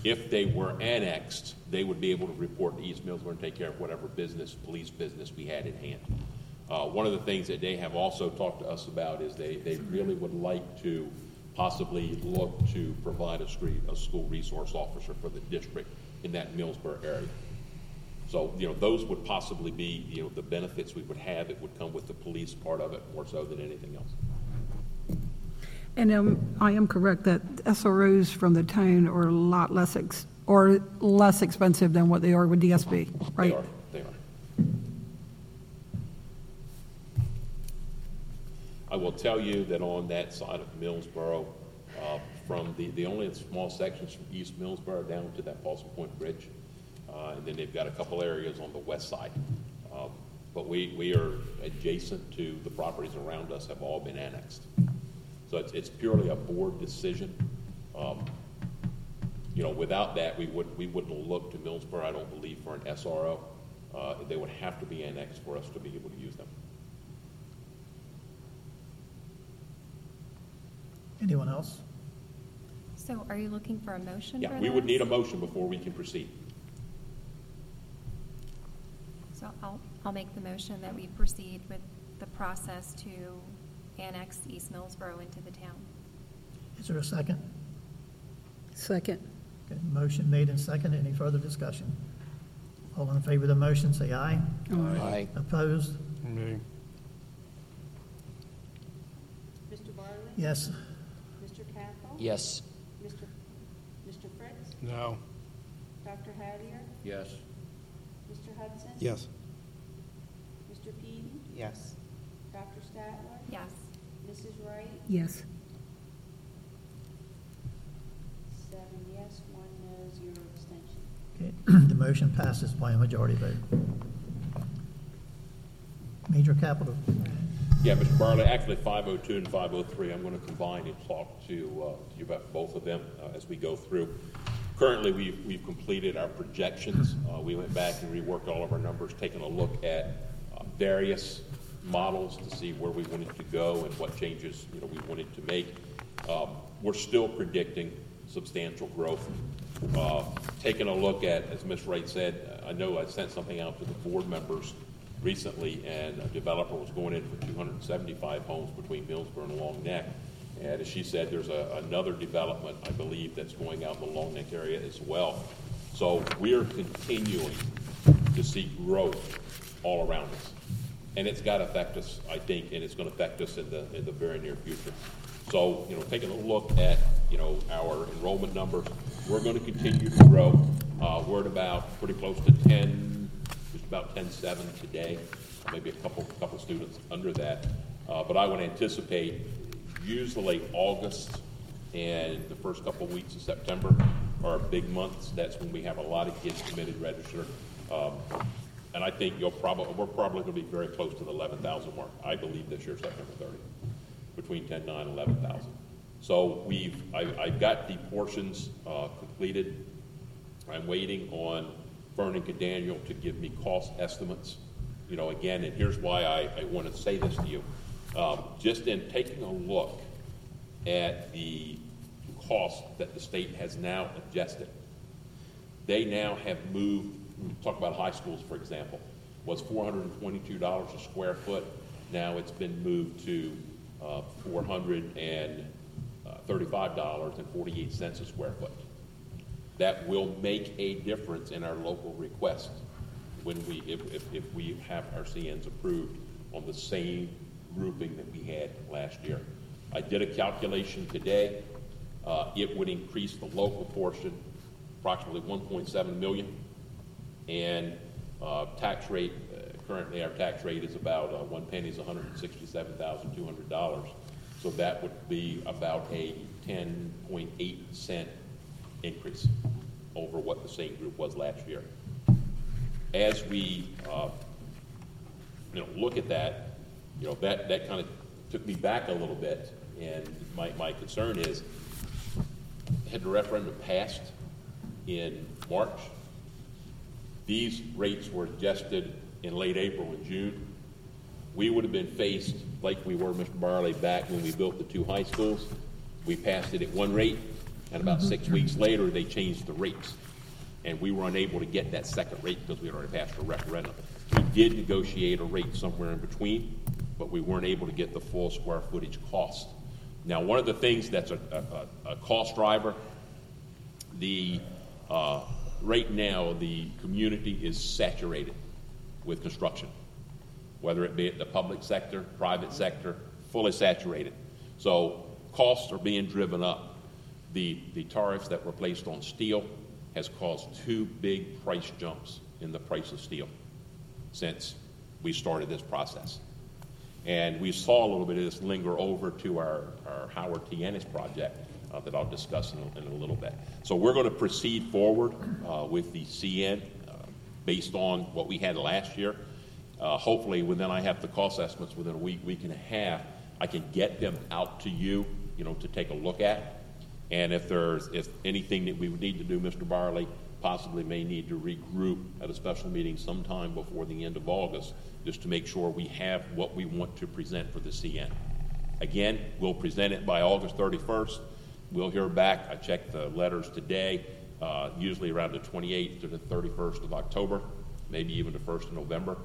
Speaker 12: If they were annexed, they would be able to report to East Millsboro and take care of whatever business, police business we had in hand. Uh, one of the things that they have also talked to us about is they, they really would like to possibly look to provide a street, a school resource officer for the district in that Millsboro area. So, you know, those would possibly be, you know, the benefits we would have. It would come with the police part of it more so than anything else.
Speaker 6: And um, I am correct that SROs from the town are a lot less, ex- or less expensive than what they are with DSP, right?
Speaker 12: They are, they are. I will tell you that on that side of Millsboro, uh, from the, the only small sections from East Millsboro down to that Paulson Point Bridge, uh, and then they've got a couple areas on the west side. Um, But we, we are adjacent to, the properties around us have all been annexed. So it's, it's purely a board decision. Um, You know, without that, we would, we wouldn't look to Millsboro, I don't believe, for an SRO. Uh, They would have to be annexed for us to be able to use them.
Speaker 1: Anyone else?
Speaker 10: So are you looking for a motion for
Speaker 12: Yeah, we would
Speaker 10: this?
Speaker 12: need a motion before we can proceed.
Speaker 10: So I'll, I'll make the motion that we proceed with the process to annex East Millsboro into the town.
Speaker 1: Is there a second?
Speaker 6: Second.
Speaker 1: Okay, motion made and second. Any further discussion? All in favor of the motion, say aye.
Speaker 13: Aye.
Speaker 1: Opposed?
Speaker 3: Mr. Barley?
Speaker 1: Yes.
Speaker 3: Mr. Cathell?
Speaker 13: Yes.
Speaker 3: Mr. Mr. Fritz?
Speaker 9: No.
Speaker 3: Dr. Hattier?
Speaker 5: Yes.
Speaker 3: Mr. Hudson?
Speaker 7: Yes.
Speaker 3: Mr. Peden?
Speaker 8: Yes.
Speaker 3: Dr. Statler?
Speaker 10: Yes.
Speaker 3: Mrs. Wright?
Speaker 6: Yes.
Speaker 3: Seven yes, one no, zero abstention.
Speaker 1: Okay, the motion passes by a majority vote. Major capital,
Speaker 12: Yeah, Mr. Barley, actually 502 and 503, I'm going to combine and talk to uh, you about both of them uh, as we go through. Currently, we've we've completed our projections. Uh, We went back and reworked all of our numbers, taking a look at uh, various models to see where we wanted to go and what changes, you know, we wanted to make. Um, We're still predicting substantial growth. Uh, Taking a look at, as Ms. Wright said, I know I sent something out to the board members recently, and a developer was going in for 275 homes between Millsboro and Long Neck. And as she said, there's a, another development, I believe, that's going out in the Long Neck area as well. So we're continuing to see growth all around us. And it's got to affect us, I think, and it's going to affect us in the, in the very near future. So, you know, taking a look at, you know, our enrollment numbers, we're going to continue to grow. Uh, we're at about pretty close to 10, just about 10.7 today, maybe a couple, couple students under that. Uh, but I would anticipate usually late August and the first couple weeks of September are big months. That's when we have a lot of kids committed, registered. Um, and I think you'll probably, we're probably going to be very close to the 11,000 mark, I believe, this year, September 30, between 10, 9, 11,000. So we've, I, I've got the portions uh, completed. I'm waiting on Vernon Daniel to give me cost estimates. You know, again, and here's why I, I want to say this to you. Um, just in taking a look at the cost that the state has now adjusted, they now have moved, talk about high schools, for example, was four hundred and twenty-two dollars a square foot. Now it's been moved to, uh, four hundred and thirty-five dollars and forty-eight cents a square foot. That will make a difference in our local request when we, if, if, if we have our CNs approved on the same grouping that we had last year. I did a calculation today. Uh, it would increase the local portion approximately 1.7 million, and uh, tax rate uh, currently our tax rate is about, uh, one penny is hundred and sixty-seven thousand, two hundred dollars. So that would be about a ten point eight cent increase over what the same group was last year. As we, uh, you know, look at that, you know, that, that kind of took me back a little bit, and my, my concern is, had the referendum passed in March, these rates were adjusted in late April and June, we would have been faced, like we were, Mr. Barley, back when we built the two high schools. We passed it at one rate, and about six weeks later, they changed the rates. And we were unable to get that second rate because we had already passed a referendum. We did negotiate a rate somewhere in between, but we weren't able to get the full square footage cost. Now, one of the things that's a, a, a cost driver, the, uh, right now, the community is saturated with construction, whether it be at the public sector, private sector, fully saturated. So costs are being driven up. The, the tariffs that were placed on steel has caused two big price jumps in the price of steel since we started this process. And we saw a little bit of this linger over to our, our Howard T. Ennis project uh, that I'll discuss in, in a little bit. So we're going to proceed forward uh, with the CN uh, based on what we had last year. Uh, hopefully, when then I have the cost estimates within a week, week and a half, I can get them out to you, you know, to take a look at. And if there's if anything that we would need to do, Mr. Barley possibly may need to regroup at a special meeting sometime before the end of August, just to make sure we have what we want to present for the CN. Again, we'll present it by August 31st. We'll hear back. I checked the letters today, uh, usually around the 28th to the 31st of October, maybe even the 1st of November.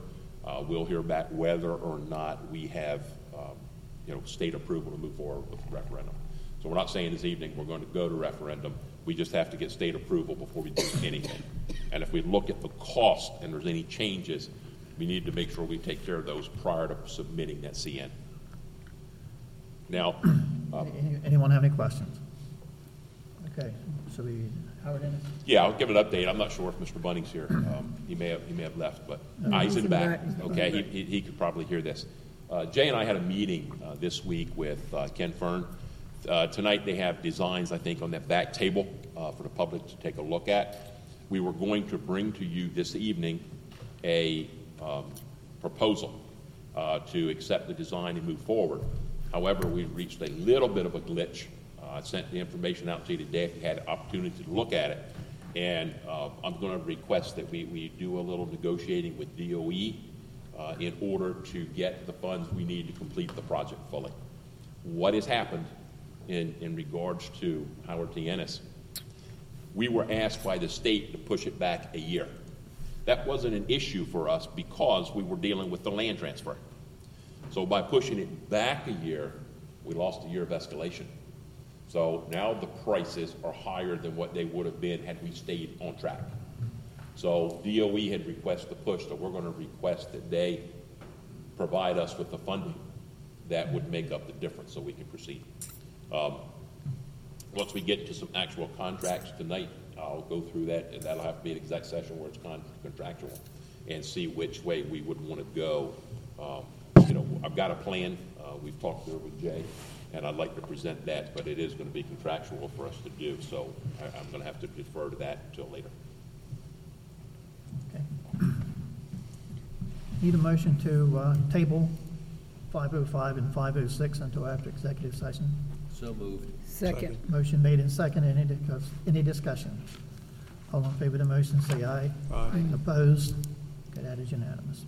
Speaker 12: Uh, we'll hear back whether or not we have, um, you know, state approval to move forward with the referendum. So we're not saying this evening we're going to go to referendum. We just have to get state approval before we do anything. And if we look at the cost and there's any changes, we need to make sure we take care of those prior to submitting that CN. Now,
Speaker 1: Any- Anyone have any questions? Okay, so we, Howard Ennis?
Speaker 12: yeah, I'll give an update. I'm not sure if Mr. Bunning's here. Um, he may have, he may have left, but
Speaker 1: No,
Speaker 12: he's in back.
Speaker 1: back. He's in the
Speaker 12: Okay, he, he, he could probably hear this. Uh, Jay and I had a meeting, uh, this week with, uh, Ken Fern. Uh, tonight they have designs, I think, on that back table, uh, for the public to take a look at. We were going to bring to you this evening a, um, proposal, uh, to accept the design and move forward. However, we reached a little bit of a glitch. Uh, I sent the information out to you today if you had an opportunity to look at it. And uh, I'm going to request that we, we do a little negotiating with DOE in order to get the funds we need to complete the project fully. What has happened in, in regards to Howard T. Ennis? We were asked by the state to push it back a year. That wasn't an issue for us because we were dealing with the land transfer. So by pushing it back a year, we lost a year of escalation. So now the prices are higher than what they would have been had we stayed on track. So DOE had requested the push, so we're going to request that they provide us with the funding that would make up the difference so we can proceed. Um, Once we get to some actual contracts tonight, I'll go through that, and that'll have to be an exec session where it's con- contractual, and see which way we would want to go. Um, You know, I've got a plan, uh, we've talked through it with Jay, and I'd like to present that, but it is going to be contractual for us to do, so I- I'm going to have to defer to that until later. Okay.
Speaker 1: Need a motion to uh, table 505 and 506 until after executive session?
Speaker 13: So moved.
Speaker 6: Second.
Speaker 1: Motion made and seconded. Any discuss- Any discussion? All in favor of the motion, say aye.
Speaker 7: Aye.
Speaker 1: Opposed? Okay, that is unanimous.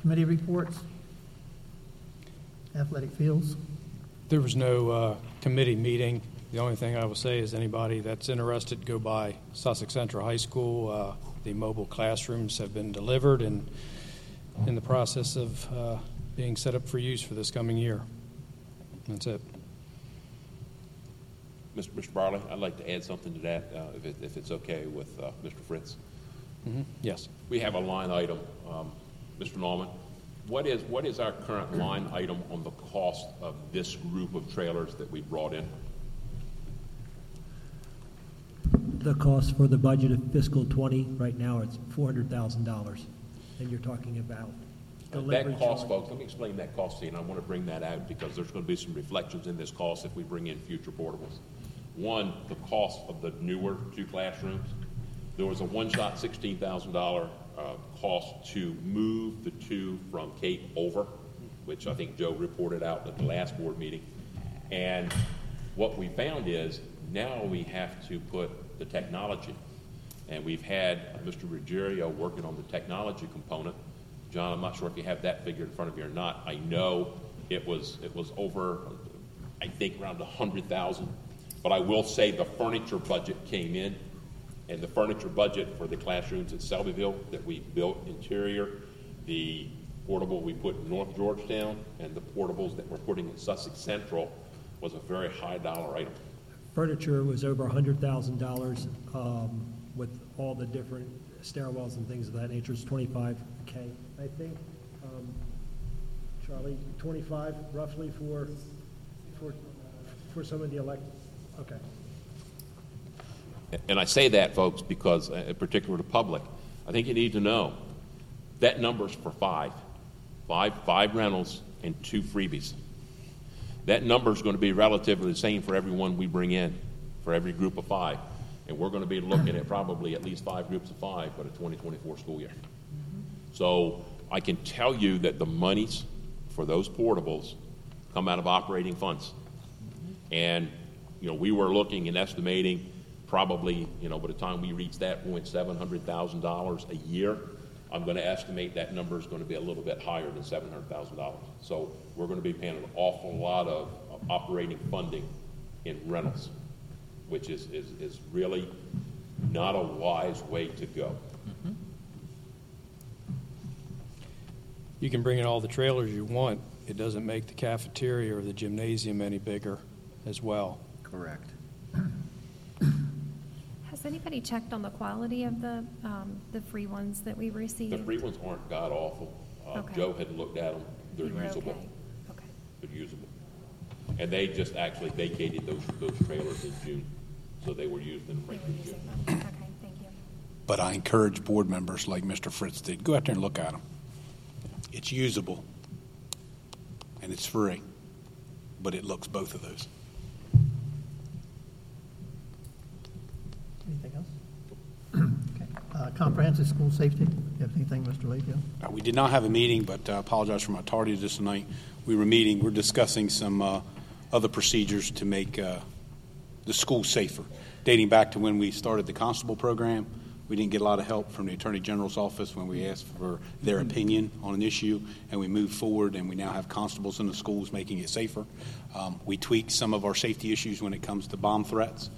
Speaker 1: Committee reports? Athletic fields?
Speaker 9: There was no uh, committee meeting. The only thing I will say is anybody that's interested, go by Sussex Central High School. Uh, The mobile classrooms have been delivered and in the process of uh, being set up for use for this coming year. That's it.
Speaker 12: Mr. Mr. Barley, I'd like to add something to that, uh, if it- if it's okay with uh, Mr. Fritz.
Speaker 9: Mhm. Yes.
Speaker 12: We have a line item, um, Mr. Norman, what is, what is our current line item on the cost of this group of trailers that we brought in?
Speaker 15: The cost for the budget of fiscal '20, right now, it's $400,000. And you're talking about Delivery
Speaker 12: That cost,
Speaker 15: charge.
Speaker 12: folks, let me explain that cost to you, and I want to bring that out because there's going to be some reflections in this cost if we bring in future portables. One, the cost of the newer two classrooms. There was a one-shot sixteen thousand dollar uh, cost to move the two from Cape over, which I think Joe reported out at the last board meeting. And what we found is now we have to put the technology. And we've had Mr. Ruggiero working on the technology component. John, I'm not sure if you have that figure in front of you or not. I know it was, it was over, I think, around a hundred thousand. But I will say the furniture budget came in, and the furniture budget for the classrooms at Selbyville that we built interior, the portable we put in North Georgetown, and the portables that we're putting in Sussex Central was a very high dollar item.
Speaker 15: Furniture was over hundred thousand dollars, um, with all the different stairwells and things of that nature, it's twenty-five K, I think. Um, Charlie, twenty-five roughly for, for, for some of the elect, okay.
Speaker 12: And I say that, folks, because, uh, in particular to public, I think you need to know, that number's for five. Five, five rentals and two freebies. That number is going to be relatively the same for everyone we bring in, for every group of five. And we're going to be looking at probably at least five groups of five for the 2024 school year. So I can tell you that the monies for those portables come out of operating funds. And, you know, we were looking and estimating probably, you know, by the time we reach that point, seven hundred thousand dollars a year. I'm gonna estimate that number is gonna be a little bit higher than seven hundred thousand dollars. So we're gonna be paying an awful lot of of operating funding in rentals, which is, is, is really not a wise way to go.
Speaker 9: You can bring in all the trailers you want. It doesn't make the cafeteria or the gymnasium any bigger as well.
Speaker 13: Correct.
Speaker 10: Has anybody checked on the quality of the, um, the free ones that we received?
Speaker 12: The free ones aren't god awful. Uh,
Speaker 10: Okay.
Speaker 12: Joe had looked at them. They're
Speaker 10: You were
Speaker 12: usable.
Speaker 10: okay. Okay.
Speaker 12: They're usable. And they just actually vacated those, those trailers in June, so they were used in
Speaker 10: They
Speaker 12: Franklin, June.
Speaker 10: using them. Okay, thank you.
Speaker 16: But I encourage board members like Mr. Fritz did, go out there and look at them. It's usable, and it's free, but it looks both of those.
Speaker 1: Anything else? Okay. Uh, Comprehensive school safety, you have anything, Mr. Layfield?
Speaker 16: Uh, We did not have a meeting, but I apologize for my tardiness tonight. We were meeting, we're discussing some uh, other procedures to make uh, the school safer. Dating back to when we started the constable program, we didn't get a lot of help from the Attorney General's office when we asked for their opinion on an issue, and we moved forward, and we now have constables in the schools making it safer. Um, We tweaked some of our safety issues when it comes to bomb threats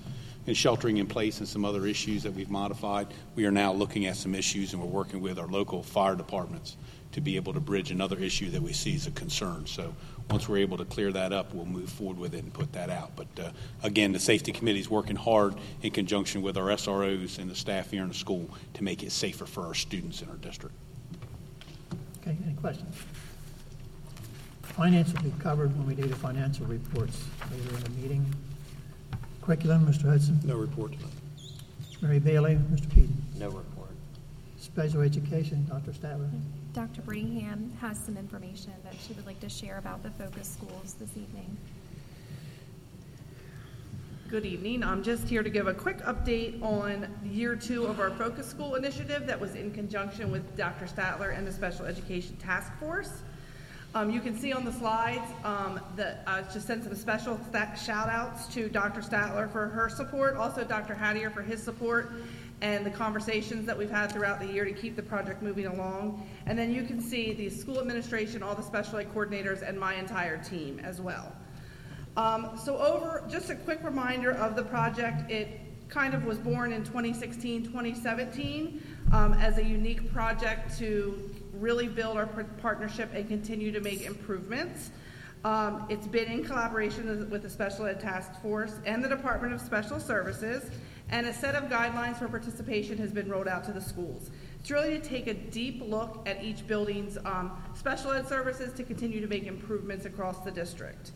Speaker 16: and sheltering in place and some other issues that we've modified. We are now looking at some issues, and we're working with our local fire departments to be able to bridge another issue that we see as a concern. So once we're able to clear that up, we'll move forward with it and put that out. But uh, again, the safety committee is working hard in conjunction with our SROs and the staff here in the school to make it safer for our students in our district.
Speaker 1: Okay, any questions? Finance will be covered when we do the financial reports later in the meeting. Curriculum, Mr. Hudson.
Speaker 7: No report tonight.
Speaker 1: Mary Bailey, Mr. Keating.
Speaker 8: No report.
Speaker 1: Special education, Dr. Statler.
Speaker 10: Dr. Brittingham has some information that she would like to share about the focus schools this evening.
Speaker 17: Good evening. I'm just here to give a quick update on year two of our Focus School initiative that was in conjunction with Dr. Statler and the Special Education Task Force. Um, you can see on the slides um, that I just sent some special th- shout outs to Dr. Statler for her support, also Dr. Hattier for his support, and the conversations that we've had throughout the year to keep the project moving along. And then you can see the school administration, all the special ed coordinators, and my entire team as well. Um, so over, just a quick reminder of the project, it kind of was born in 2016, 2017 um, as a unique project to really build our partnership and continue to make improvements. Um, it's been in collaboration with the Special Ed Task Force and the Department of Special Services, and a set of guidelines for participation has been rolled out to the schools. It's really to take a deep look at each building's um, special ed services to continue to make improvements across the district.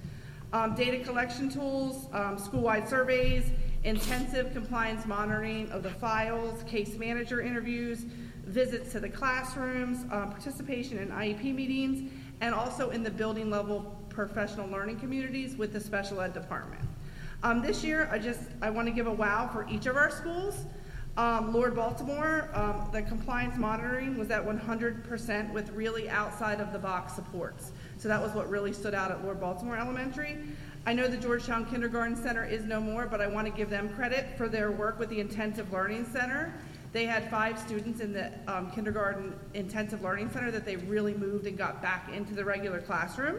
Speaker 17: Um, data collection tools, um, school-wide surveys, intensive compliance monitoring of the files, case manager interviews, visits to the classrooms, uh, participation in IEP meetings, and also in the building level professional learning communities with the special ed department. Um, this year, I just, I want to give a wow for each of our schools. Um, Lord Baltimore, um, the compliance monitoring was at 100% with really outside of the box supports. So that was what really stood out at Lord Baltimore Elementary. I know the Georgetown Kindergarten Center is no more, but I want to give them credit for their work with the Intensive Learning Center. They had five students in the um, kindergarten intensive learning center that they really moved and got back into the regular classroom.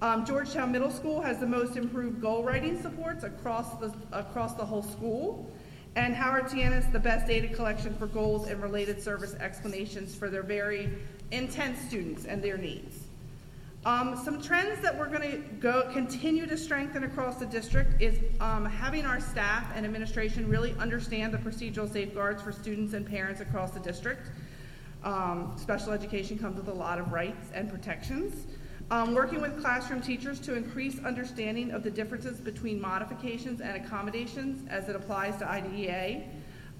Speaker 17: Um, Georgetown Middle School has the most improved goal writing supports across the, across the whole school. And Howard T. Ennis, the best data collection for goals and related service explanations for their very intense students and their needs. Um, some trends that we're going to go continue to strengthen across the district is um, having our staff and administration really understand the procedural safeguards for students and parents across the district. Um, special education comes with a lot of rights and protections. Um, working with classroom teachers to increase understanding of the differences between modifications and accommodations as it applies to IDEA.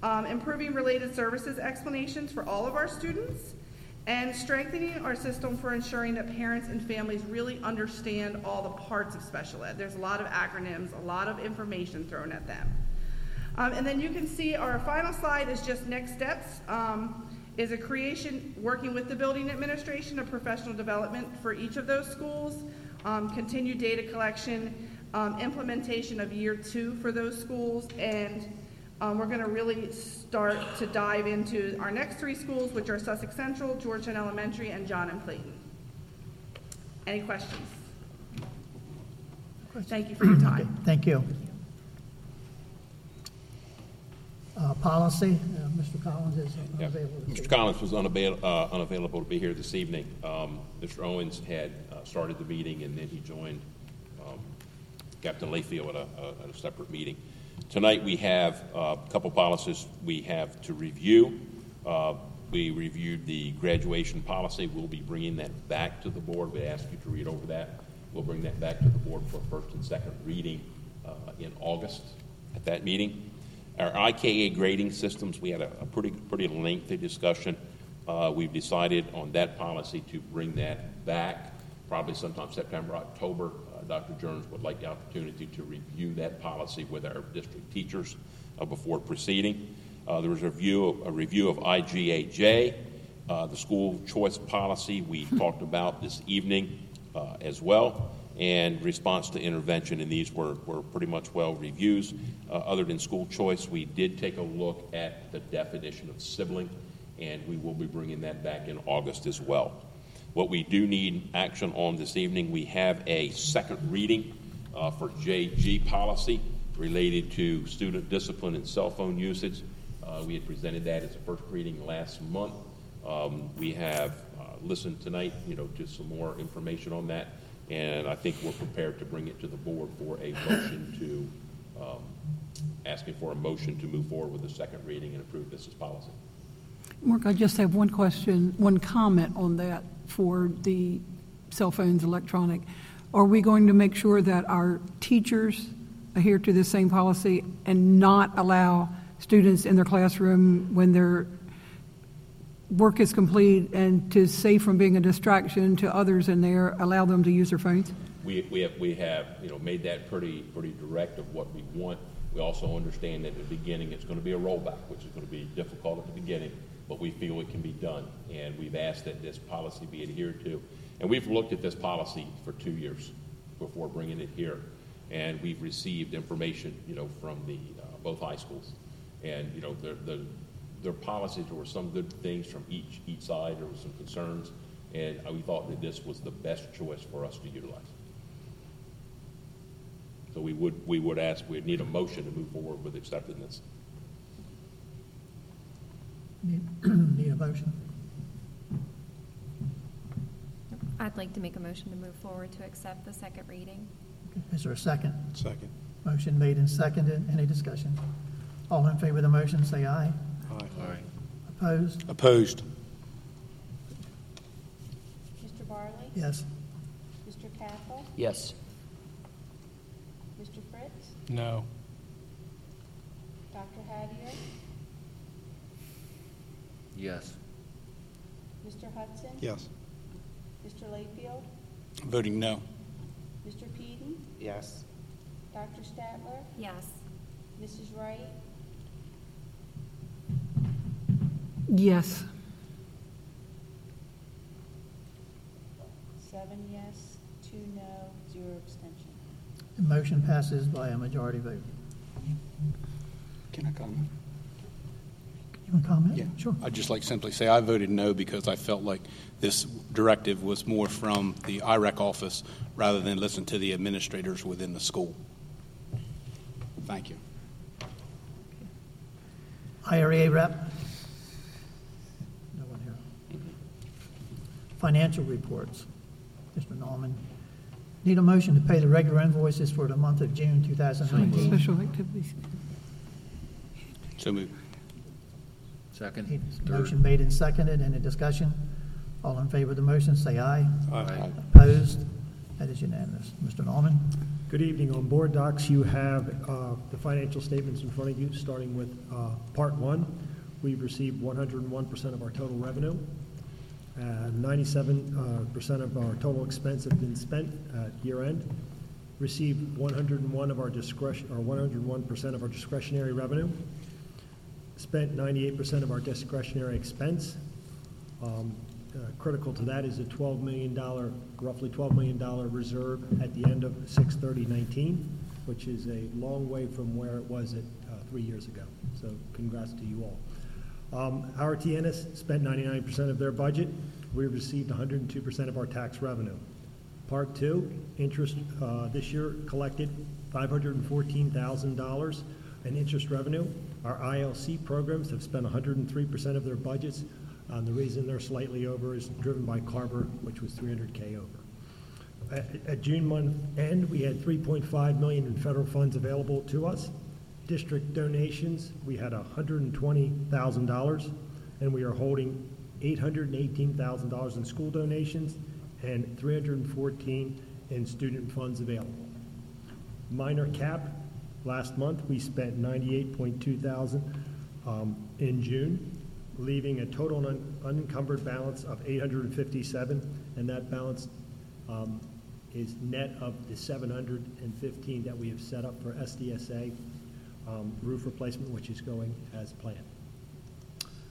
Speaker 17: Um, improving related services explanations for all of our students and strengthening our system for ensuring that parents and families really understand all the parts of special ed. There's a lot of acronyms, a lot of information thrown at them. Um, and then you can see our final slide is just next steps. Um, is a creation, working with the building administration, of professional development for each of those schools, um, continued data collection, um, implementation of year two for those schools, and um, we're going to really start to dive into our next three schools, which are Sussex Central, Georgetown Elementary, and John M. Clayton. Any questions? Thank you for your time.
Speaker 1: Thank you. Uh, Policy, uh, Mr. Collins is
Speaker 12: Yeah.
Speaker 1: unavailable. to
Speaker 12: Mr.
Speaker 1: speak.
Speaker 12: Collins was unavail- uh, unavailable to be here this evening. Um, Mr. Owens had uh, started the meeting, and then he joined um, Captain Layfield at a a- at a separate meeting. Tonight, we have uh, a couple policies we have to review. Uh, We reviewed the graduation policy. We'll be bringing that back to the board. We ask you to read over that. We'll bring that back to the board for first and second reading uh, in August at that meeting. Our IKA grading systems, we had a a pretty, pretty lengthy discussion. Uh, We've decided on that policy to bring that back, probably sometime September, October. Dr. Jones would like the opportunity to review that policy with our district teachers uh, before proceeding. Uh, There was a review, a review of IGAJ, uh, the school choice policy we talked about this evening uh, as well, and response to intervention, and these were, were pretty much well reviews. Other than school choice, we did take a look at the definition of sibling, and we will be bringing that back in August as well. What we do need action on this evening, we have a second reading uh, for JG policy related to student discipline and cell phone usage. Uh, We had presented that as a first reading last month. Um, We have uh, listened tonight, you know, to some more information on that, and I think we're prepared to bring it to the board for a motion to, um, asking for a motion to move forward with the second reading and approve this as policy.
Speaker 6: Mark, I just have one question, one comment on that for the cell phones, electronic. Are we going to make sure that our teachers adhere to the same policy and not allow students in their classroom when their work is complete and to save from being a distraction to others in there, allow them to use their phones?
Speaker 12: We, we have, we have, you know, made that pretty, pretty direct of what we want. We also understand that at the beginning, it's gonna be a rollback, which is gonna be difficult at the beginning, but we feel it can be done. And we've asked that this policy be adhered to. And we've looked at this policy for two years before bringing it here. And we've received information, you know, from the, uh, both high schools. And, you know, the, the, their policies, there were some good things from each, each side, there were some concerns. And uh, we thought that this was the best choice for us to utilize. So we would, we would ask, we'd need a motion to move forward with accepting this.
Speaker 1: Need need a motion?
Speaker 10: I'd like to make a motion to move forward to accept the second reading.
Speaker 1: Is there a second?
Speaker 7: Second.
Speaker 1: Motion made and seconded. Any discussion? All in favor of the motion, say aye.
Speaker 7: Aye.
Speaker 1: Opposed?
Speaker 16: Opposed.
Speaker 3: Mr. Barley?
Speaker 1: Yes.
Speaker 3: Mr. Cathell?
Speaker 13: Yes.
Speaker 3: Mr. Fritz?
Speaker 9: No.
Speaker 3: Dr. Hattier?
Speaker 13: Yes.
Speaker 3: Mr. Hudson?
Speaker 7: Yes.
Speaker 3: Mr. Layfield?
Speaker 16: Voting no.
Speaker 3: Mr. Peden?
Speaker 8: Yes.
Speaker 3: Dr. Statler?
Speaker 10: Yes.
Speaker 3: Mrs. Wright?
Speaker 6: Yes.
Speaker 3: Seven yes, two no, zero abstention.
Speaker 1: The motion passes by a majority vote.
Speaker 16: Can I comment?
Speaker 1: You want to comment?
Speaker 16: Yeah.
Speaker 1: Sure.
Speaker 16: I'd just like to simply say I voted no because I felt like this directive was more from the IREC office rather than listen to the administrators within the school. Thank you.
Speaker 1: IRA rep? No one here. Financial reports. Mr. Norman. Need a motion to pay the regular invoices for the month of June 2019.
Speaker 6: Special activities.
Speaker 16: So moved.
Speaker 13: Second.
Speaker 1: Motion made and seconded. Any discussion? All in favor of the motion, say aye.
Speaker 16: Aye.
Speaker 1: Opposed? That is unanimous. Mr. Norman?
Speaker 15: Good evening. On Board Docs, you have uh, the financial statements in front of you, starting with uh, Part 1. We've received 101% of our total revenue. Uh, 97% of our total expense have been spent at year end. Received 101 of our discretion, or 101% of our discretionary revenue. Spent 98% of our discretionary expense. Um, uh, Critical to that is a $12 million, roughly $12 million reserve at the end of 6/30/19, which is a long way from where it was at uh, three years ago. So congrats to you all. Um, Howard T. Ennis spent 99% of their budget. We received 102% of our tax revenue. Part two, interest uh, this year collected $514,000 in interest revenue. Our ILC programs have spent 103% of their budgets. Um, The reason they're slightly over is driven by Carver, which was 300K over. At at June month end, we had 3.5 million in federal funds available to us. District donations, we had $120,000, and we are holding $818,000 in school donations and 314 in student funds available. Minor cap, last month, we spent 98.2 thousand um, in June, leaving a total un- unencumbered balance of 857, and that balance um, is net of the 715 that we have set up for SDSA um, roof replacement, which is going as planned.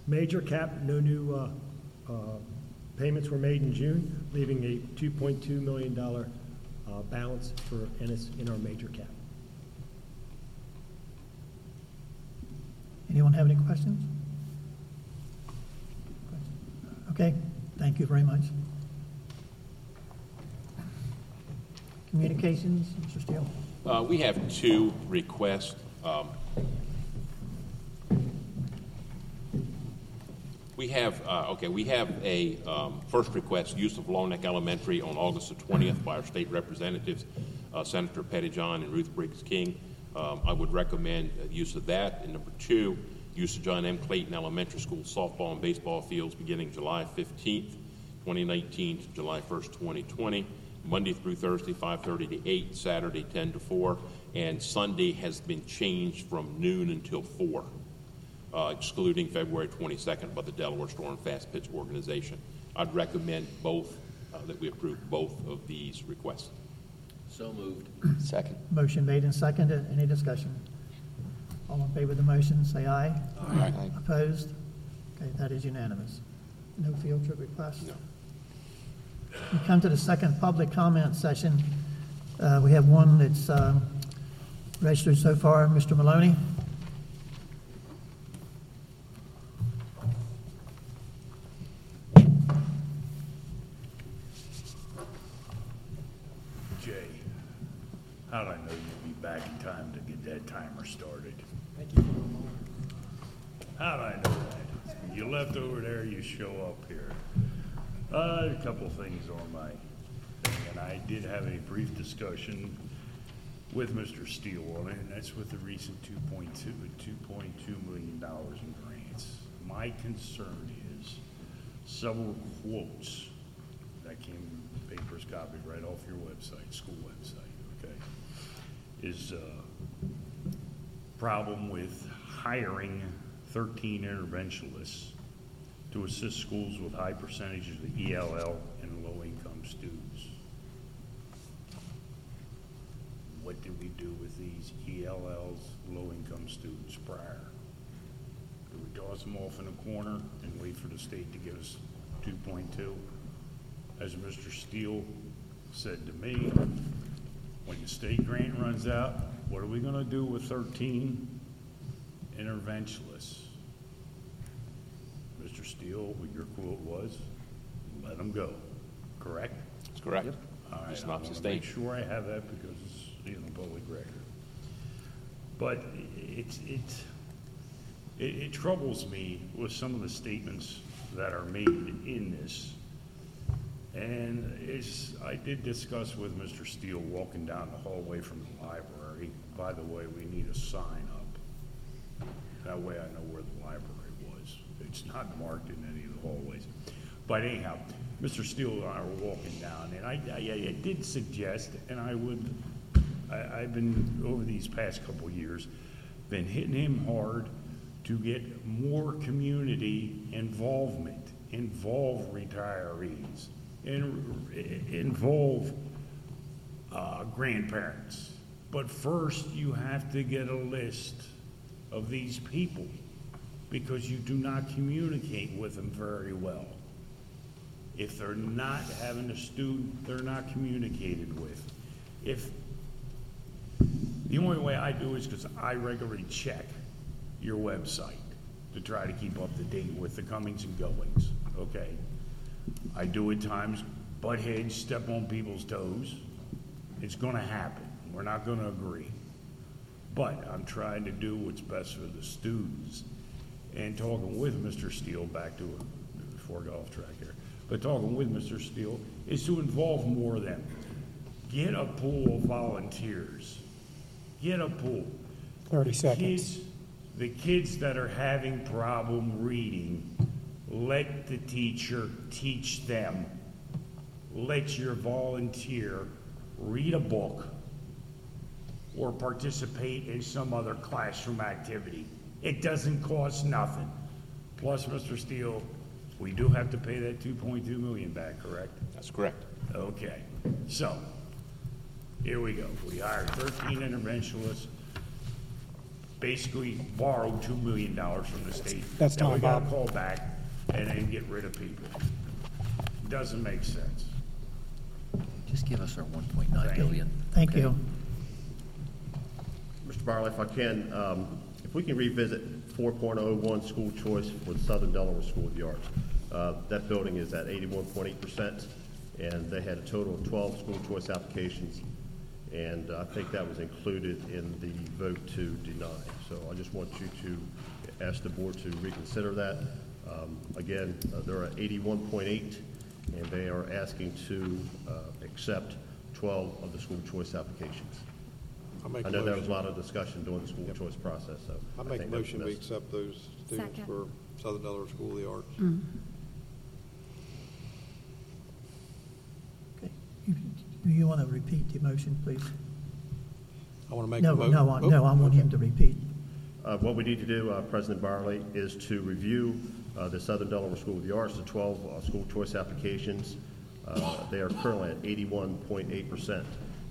Speaker 15: Major cap, no new uh, uh, payments were made in June, leaving a $2.2 million uh, balance for in our major cap.
Speaker 1: Anyone have any questions? Okay, thank you very much. Communications, Mr. Steele?
Speaker 12: Uh, We have two requests. Um, We have, uh, okay, we have a um, first request, use of Long Neck Elementary on August the 20th by our state representatives, uh, Senator Pettyjohn and Ruth Briggs King. Um, I would recommend uh, use of that. And number two, use of John M. Clayton Elementary School softball and baseball fields beginning July 15th, 2019 to July 1st, 2020, Monday through Thursday, 5:30 to 8, Saturday, 10 to 4, and Sunday has been changed from noon until 4 uh, excluding February 22nd by the Delaware Storm Fast Pitch Organization. I'd recommend both, uh, that we approve both of these requests.
Speaker 13: So moved.
Speaker 16: Second.
Speaker 1: Motion made and seconded. Any discussion? All in favor of the motion, say aye.
Speaker 16: Aye.
Speaker 1: Opposed? Okay, that is unanimous. No field trip request?
Speaker 12: No.
Speaker 1: We come to the second public comment session. Uh, We have one that's um, registered so far. Mr. Maloney?
Speaker 18: How'd I know that?
Speaker 15: You
Speaker 18: left over there, you show up here. Uh, a couple things on my thing, and I did have a brief discussion with Mr. Steele on it, and that's with the recent two point two, two point two million dollars in grants. My concern is several quotes that came, papers copied right off your website, school website, okay? Is, uh, problem with hiring thirteen interventionists to assist schools with high percentages of ELL and low-income students. What did we do with these ELLs, low-income students prior? Did we toss them off in a corner and wait for the state to give us two point two? As Mr. Steele said to me, when the state grant runs out, what are we gonna do with thirteen interventionists? Mr. Steele, what your quote was, let them go, correct?
Speaker 12: That's correct. Yep.
Speaker 18: All right,
Speaker 12: Just
Speaker 18: I
Speaker 12: not
Speaker 18: want to
Speaker 12: sustained.
Speaker 18: make sure I have that because it's, you know, public record. But it's, it's, it, it troubles me with some of the statements that are made in this. And it's, I did discuss with Mr. Steele walking down the hallway from the library, by the way, we need a sign up. That way I know where the library was. It's not marked in any of the hallways. But anyhow, Mr. Steele and I were walking down, and I, I, I did suggest, and I would, I, I've been, over these past couple of years, been hitting him hard to get more community involvement, involve retirees, and involve uh, grandparents. But first, you have to get a list of these people because you do not communicate with them very well. If they're not having a student, they're not communicated with. If, the only way I do is because I regularly check your website to try to keep up to date with the comings and goings, okay? I do at times butt heads, step on people's toes. It's gonna happen. We're not gonna agree. But I'm trying to do what's best for the students. And talking with Mr. Steele, back to a four golf track here, but talking with Mr. Steele is to involve more of them. Get a pool of volunteers. Get a pool.
Speaker 19: 30
Speaker 18: The
Speaker 19: seconds.
Speaker 18: kids- The kids that are having problem reading, let the teacher teach them. Let your volunteer read a book or participate in some other classroom activity. It doesn't cost nothing. Plus, Mr. Steele, we do have to pay that two point two million back, correct?
Speaker 12: That's correct.
Speaker 18: Okay, so, here we go. We hired thirteen interventionists, basically borrowed two million dollars from the state.
Speaker 19: That's
Speaker 18: Then we
Speaker 19: Tom
Speaker 18: gotta
Speaker 19: Bob.
Speaker 18: call back and then get rid of people. Doesn't make sense.
Speaker 13: Just give us our 1.9 billion.
Speaker 1: Thank you.
Speaker 2: Mr. Barley, if I can, um, if we can revisit 4.01 school choice for the Southern Delaware School of the Arts. Uh, That building is at 81.8%, and they had a total of 12 school choice applications, and I think that was included in the vote to deny. So I just want you to ask the board to reconsider that. Um, Again, uh, they're at 81.8, and they are asking to uh, accept 12 of the school choice applications.
Speaker 7: I'll make
Speaker 2: I
Speaker 7: a
Speaker 2: know there was
Speaker 7: motion.
Speaker 2: a lot of discussion during the school choice process, so.
Speaker 7: I
Speaker 2: I
Speaker 7: make a
Speaker 2: think that's
Speaker 7: motion, we
Speaker 2: best.
Speaker 7: accept those students
Speaker 10: Second.
Speaker 7: for Southern Delaware School of the Arts.
Speaker 1: Okay. You- Do you want to repeat the motion, please?
Speaker 7: I want to make
Speaker 1: No,
Speaker 7: a motion.
Speaker 1: no, I- no, I want him to repeat.
Speaker 2: Uh, What we need to do, uh, President Barley, is to review uh, the Southern Delaware School of the Arts, the 12 uh, school choice applications. Uh, They are currently at 81.8%.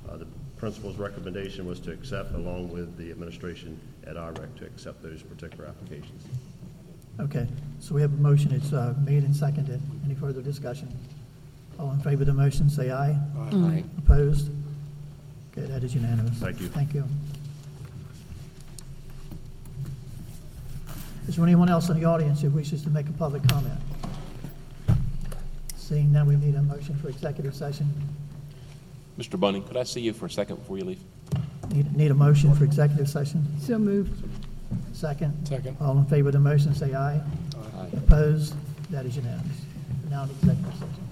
Speaker 2: Uh, The principal's recommendation was to accept, along with the administration at IREC, to accept those particular applications.
Speaker 1: Okay, so we have a motion, it's uh, made and seconded. Any further discussion? All in favor of the motion, say aye.
Speaker 13: Aye.
Speaker 1: Opposed? Okay, that is unanimous.
Speaker 2: Thank you.
Speaker 1: Thank you. Is there anyone else in the audience who wishes to make a public comment? Seeing none, we need a motion for executive session.
Speaker 12: Mr. Bunning, could I see you for a second before you leave?
Speaker 1: Need, need a motion for executive session?
Speaker 6: So moved.
Speaker 1: Second?
Speaker 19: Second.
Speaker 1: All in favor of the motion, say aye.
Speaker 12: Aye.
Speaker 1: Opposed? That is unanimous. Now in executive session.